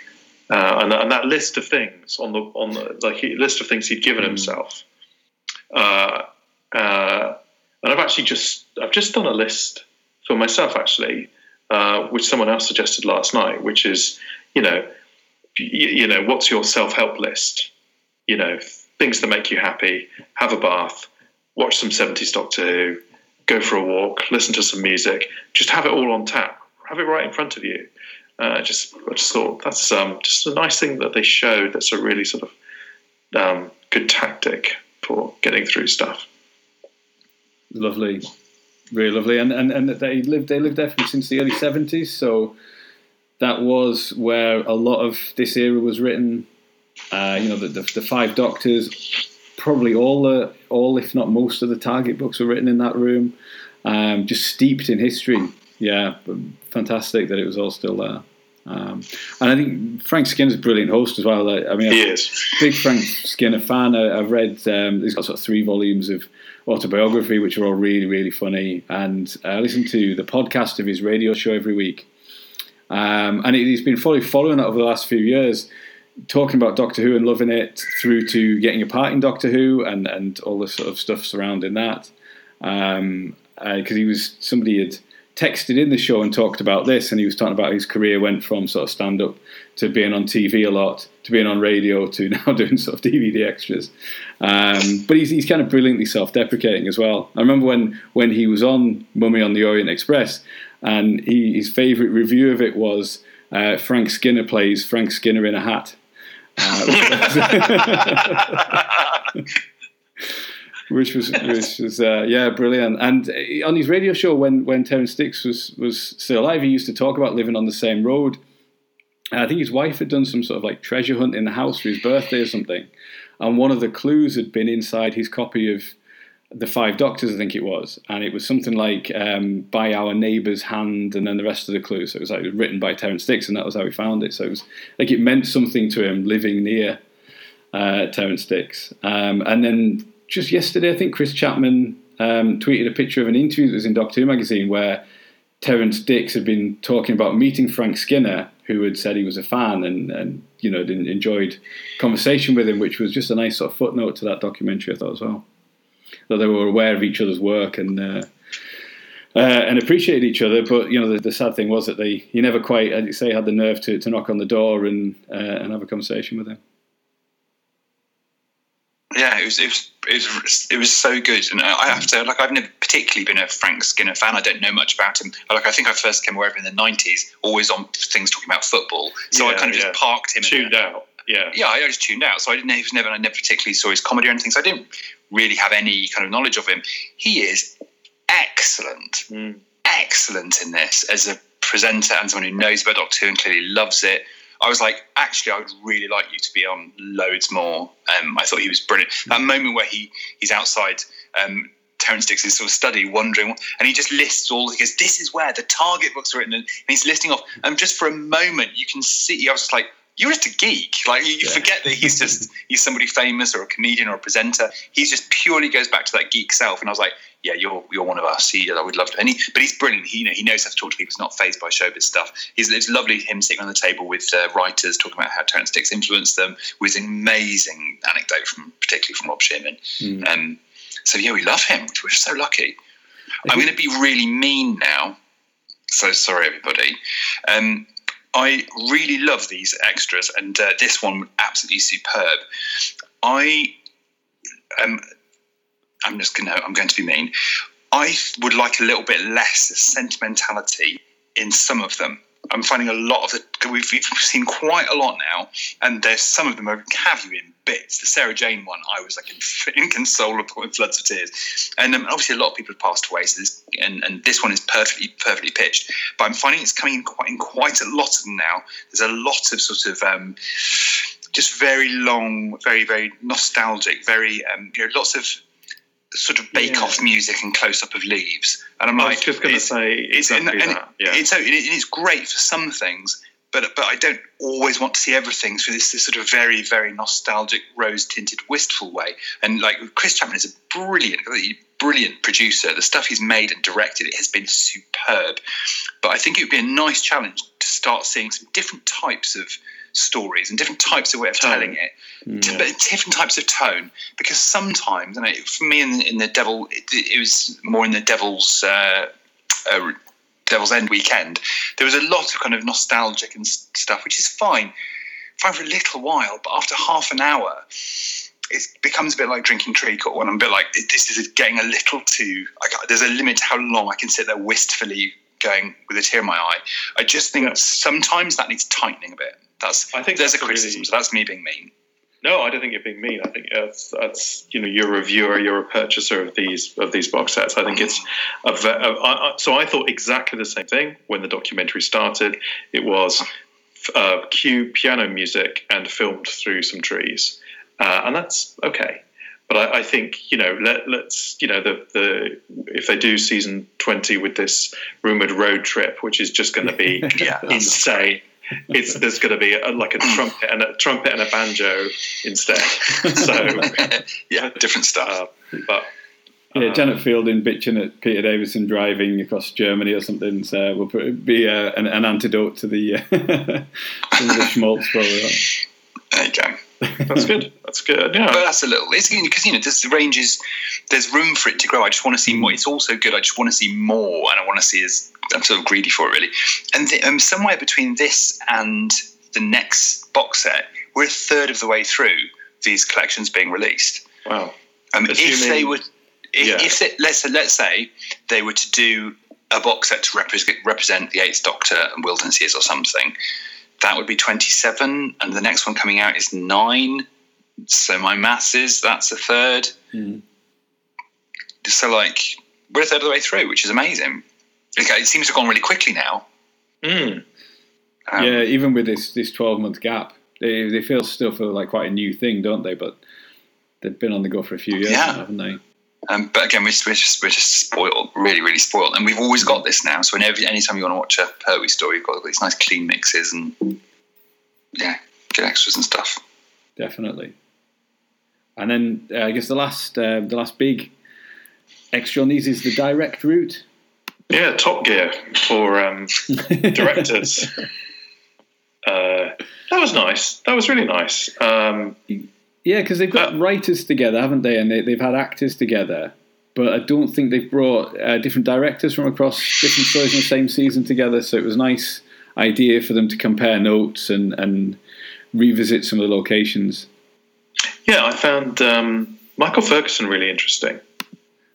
Uh, and, and that list of things on the on the like list of things he'd given himself. Uh, uh, and I've actually just I've just done a list for myself actually, uh, which someone else suggested last night, which is you know you, you know what's your self help list? You know things that make you happy. Have a bath, watch some seventies Doctor Who, go for a walk, listen to some music. Just have it all on tap. Have it right in front of you. Uh, just I just thought that's um, just a nice thing that they showed. That's a really sort of um, good tactic for getting through stuff. lovely, really lovely, and and and they lived they lived there since the early seventies, so that was where a lot of this era was written. Uh, you know, the, the the Five Doctors, probably all the all if not most of the Target books were written in that room, um, just steeped in history. Yeah, fantastic that it was all still there. Um, and I think Frank Skinner's a brilliant host as well. I I mean, He is. big Frank Skinner fan. I, I've read um, he's got sort of three volumes of autobiography, which are all really really funny. And I listen to the podcast of his radio show every week. Um, and he's been fully following it over the last few years, talking about Doctor Who and loving it, through to getting a part in Doctor Who and and all the sort of stuff surrounding that. Because he was somebody had texted in the show and talked about this, and he was talking about his career went from sort of stand up to being on TV a lot, to being on radio, to now doing sort of DVD extras. Um, but he's, he's kind of brilliantly self-deprecating as well. I remember when when he was on Mummy on the Orient Express, and he, his favourite review of it was uh, Frank Skinner plays Frank Skinner in a hat. Uh, which was which was uh, yeah brilliant. And uh, on his radio show when when Terrance Dicks was was still alive, he used to talk about living on the same road. And I think his wife had done some sort of like treasure hunt in the house for his birthday or something, and one of the clues had been inside his copy of the Five Doctors, I think it was, and it was something like um, "by our neighbour's hand," and then the rest of the clues. So it was like written by Terrance Dicks, and that was how he found it. So it was like it meant something to him living near uh, Terrance Dicks. Um, and then just yesterday, I think Chris Chapman um, tweeted a picture of an interview that was in Doctor Who magazine where Terrance Dicks had been talking about meeting Frank Skinner, who had said he was a fan and, and you know enjoyed conversation with him, which was just a nice sort of footnote to that documentary. I thought as well that they were aware of each other's work and. Uh, uh, and appreciated each other, but you know the, the, sad thing was that they he never quite, as you say, had the nerve to, to knock on the door and uh, and have a conversation with him yeah, it was, it was it was it was so good, and I have to like I've never particularly been a Frank Skinner fan. I don't know much about him. Like I think I first came aware of him in the '90s, always on things talking about football. So yeah, I kind of yeah. just parked him. Tuned out. Yeah. Yeah, I just tuned out. So I didn't know he was never. I never particularly saw his comedy or anything. So I didn't really have any kind of knowledge of him. He is excellent, mm. excellent in this as a presenter and someone who knows about Doctor Who and clearly loves it. I was like, actually, I would really like you to be on loads more. Um, I thought he was brilliant. That moment where he he's outside um, Terrance Dicks' sort of study, wondering, and he just lists all. He goes, "This is where the target books are written," and he's listing off. And just for a moment, you can see. I was just like, you're just a geek. Like you, yeah. forget that he's just he's somebody famous or a comedian or a presenter. He just purely goes back to that geek self. And I was like, yeah, you're you're one of us. He, I would love to. And he, but he's brilliant. He you know he knows how to talk to people. He's not phased by showbiz stuff. He's, it's lovely him sitting on the table with uh, writers talking about how Terrance Dicks influenced them. With an amazing anecdote from particularly from Rob Shearman. Mm. Um, so yeah, we love him. We're so lucky. I'm going to be really mean now. So sorry, everybody. Um, I really love these extras, and uh, this one absolutely superb. I um, I'm just gonna I'm going to be mean. I would like a little bit less sentimentality in some of them. I'm finding a lot of the we've, we've seen quite a lot now, and there's some of them are in bits. The Sarah Jane one, I was like inconsolable in floods of tears, and um, obviously a lot of people have passed away. So this, and, and this one is perfectly perfectly pitched, but I'm finding it's coming in quite in quite a lot of them now. There's a lot of sort of um, just very long, very very nostalgic, very um, you know lots of sort of bake off music and close up of leaves. And I'm I like, just going to say exactly and, and that. Yeah. It's, it's great for some things, but but I don't always want to see everything through this, this sort of very very nostalgic, rose tinted, wistful way. And like Chris Chapman is a brilliant, brilliant producer. The stuff he's made and directed it has been superb. But I think it would be a nice challenge to start seeing some different types of stories and different types of way of telling it, yeah. but different types of tone. Because sometimes, and for me, in the, in the Devil, it, it, was more in the Devil's. Uh, uh, Devil's End weekend, there was a lot of kind of nostalgic and stuff, which is fine, fine for a little while. But after half an hour, it becomes a bit like drinking treacle, and I'm a bit like this is getting a little too. there's a limit to how long I can sit there wistfully going with a tear in my eye. I just think yeah. sometimes that needs tightening a bit. That's I think there's a criticism. Really, so that's me being mean. No, I don't think you're being mean. I think that's, that's you know you're a viewer, you're a purchaser of these of these box sets. I think it's a, a, a, so. I thought exactly the same thing when the documentary started. It was uh, cue piano music and filmed through some trees, uh, and that's okay. But I, I, think you know let, us you know the the if they do season twenty with this rumored road trip, which is just going to be yeah, insane it's there's going to be a, like a trumpet and a trumpet and a banjo instead. So yeah, different stuff. Uh, but yeah, uh, Janet Fielding bitching at Peter Davison driving across Germany or something. So will be uh, an, an, antidote to the uh, the schmaltz probably. There you go. That's good. That's good. Yeah, but that's a little. It's because you know there's the ranges. There's room for it to grow. I just want to see more. It's also good. I just want to see more, and I want to see as I'm sort of greedy for it really. And the, um, somewhere between this and the next box set, we're a third of the way through these collections being released. Wow. Um, if they would, if, yeah. if they, let's let's say they were to do a box set to represent, represent the Eighth Doctor and Wilderness Years or something, that would be 27, and the next one coming out is nine. So my maths is that's a third. Mm. So like we're a third of the way through, which is amazing. Okay, it seems to have gone really quickly now. Mm. Um, yeah, even with this this twelve month gap, they they feel still feel like quite a new thing, don't they? But they've been on the go for a few years, Yeah. now, haven't they? Um, but again, we're just, we're just we're just spoiled, really, really spoiled, and we've always got this now. So whenever, anytime you want to watch a Pertwee story, you've got these nice clean mixes and yeah, good extras and stuff. Definitely. And then uh, I guess the last uh, the last big extra on these is the direct route. Yeah, Top Gear for um, directors. uh, that was nice. That was really nice. Um, Yeah, because they've got Uh, writers together, haven't they? And they, they've had actors together. But I don't think they've brought uh, different directors from across different stories in the same season together. So it was a nice idea for them to compare notes and, and revisit some of the locations. yeah, I found um, Michael Ferguson really interesting.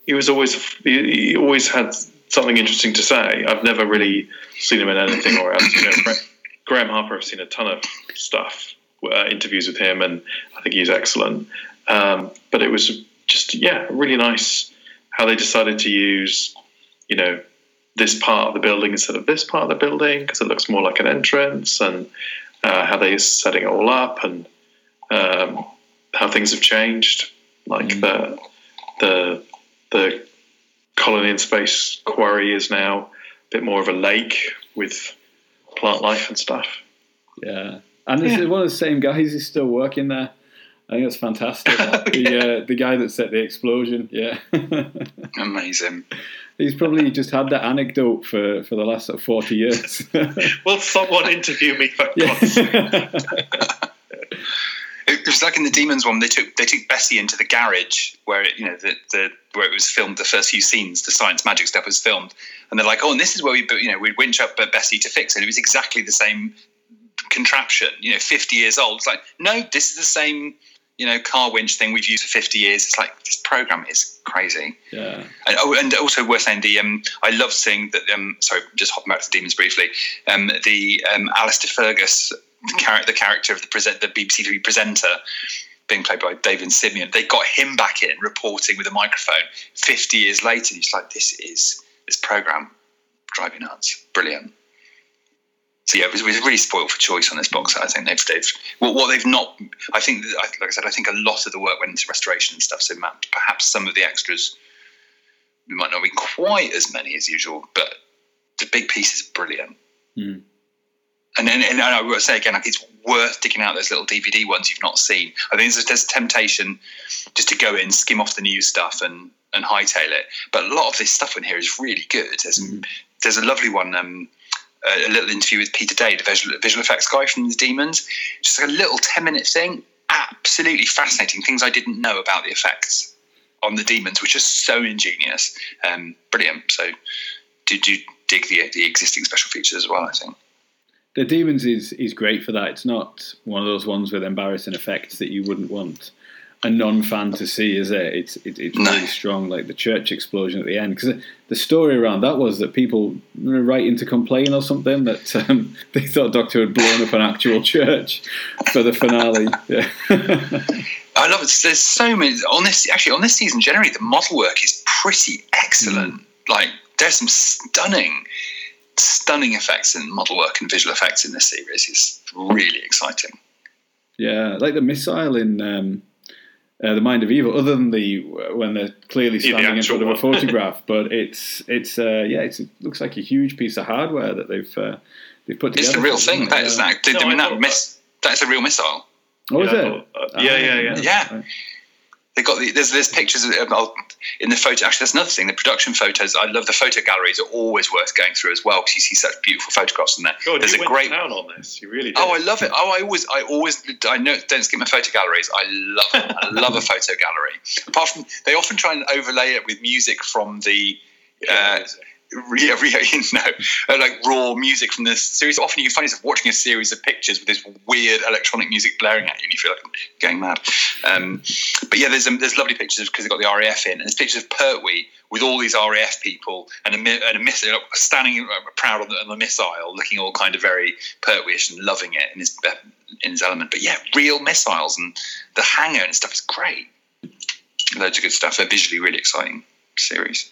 He was always he, he always had something interesting to say. I've never really seen him in anything or else. You know, Graham Harper, I've seen a ton of stuff, uh, interviews with him, and I think he's excellent. Um, but it was just yeah, really nice how they decided to use you know this part of the building instead of this part of the building because it looks more like an entrance, and uh, how they're setting it all up and um, how things have changed, like the the the colony in space quarry is now a bit more of a lake with plant life and stuff. Yeah. And this Yeah. is one of the same guys who's still working there. I think that's fantastic. the, uh, the guy that set the explosion, yeah. Amazing. He's probably just had that anecdote for, for the last sort of 40 years. Will someone interview me for God's yeah. It was like in the Daemons one. They took they took Bessie into the garage where it you know the, the where it was filmed. The first few scenes, the science magic stuff was filmed, and they're like, oh, and this is where we you know we'd winch up Bessie to fix it. It was exactly the same contraption. You know, fifty years old. It's like no, this is the same you know car winch thing we've used for fifty years. It's like this program is crazy. yeah. And, oh, and also worth saying the um, I love seeing that. Um, sorry, just hopping back to Daemons briefly. Um, the um, Alastair Fergus, the, char- the character of the present, the BBC Three presenter, being played by David Simeon. They got him back in reporting with a microphone. Fifty years later, he's like, "This is this program, driving nuts, brilliant." So yeah, it was, it was really spoiled for choice on this box. I think they've, they've well, what they've not. I think, like I said, I think a lot of the work went into restoration and stuff. So ma- perhaps some of the extras we might not be quite as many as usual, but the big piece is brilliant. Hmm. And then, and I will say again, like it's worth digging out those little DVD ones you've not seen. I think there's, there's temptation just to go in, skim off the new stuff, and and hightail it. But a lot of this stuff in here is really good. There's there's a lovely one. Um, a, little interview with Peter Day, the visual, visual effects guy from the Daemons. Just like a little 10 minute thing. Absolutely fascinating. Things I didn't know about the effects on the Daemons, which are so ingenious. Um, brilliant. So, did you dig the, the existing special features as well? I think. The Demons is, is great for that. It's not one of those ones with embarrassing effects that you wouldn't want a non-fan to see, is it? It's it, it's really strong, like the church explosion at the end. Because the story around that was that people were writing to complain or something that um, they thought Doctor had blown up an actual church for the finale. Yeah. I love it. There's so many on this. Actually, on this season, generally the model work is pretty excellent. Like there's some stunning, stunning effects and model work and visual effects in this series. It's really exciting. Yeah, like the missile in um, uh, the Mind of Evil. Other than the when they're clearly Yeah, the standing in front of a photograph, but it's it's uh, yeah, it's, it looks like a huge piece of hardware that they've uh, they've put together. It's the real thing. it? That Yeah. that. Did, No, I mean that miss? That's a real missile. Oh, is Yeah, I it? thought- uh, yeah, yeah, yeah. Yeah. They got the, there's there's pictures of, of- in the photo. Actually, that's another thing. The production photos. I love the photo galleries. Are always worth going through as well because you see such beautiful photographs in there. God, there's you a went great. down on this. You really did. Oh, I love it. Oh, I always, I always, I know. Don't skip my photo galleries. I love. I love a photo gallery. Apart from, they often try and overlay it with music from the, uh, yeah, you know, uh, like raw music from this series. Often you find yourself watching a series of pictures with this weird electronic music blaring at you, and you feel like going mad. Um, but yeah, there's um, there's lovely pictures because they've got the RAF in, and there's pictures of Pertwee with all these RAF people and a, and a missile standing proud on the, on the, missile, looking all kind of very Pertwee-ish and loving it in his in his element. But yeah, real missiles and the hangar and stuff is great. Loads of good stuff. They're visually really exciting series.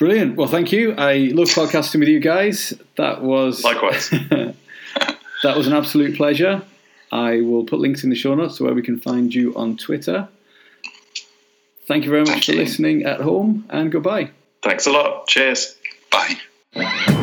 Brilliant. Well, thank you. I love podcasting with you guys. That was likewise. that was an absolute pleasure. I will put links in the show notes so where we can find you on Twitter. Thank you very much thank for you. listening at home, and goodbye. Thanks a lot. Cheers. Bye.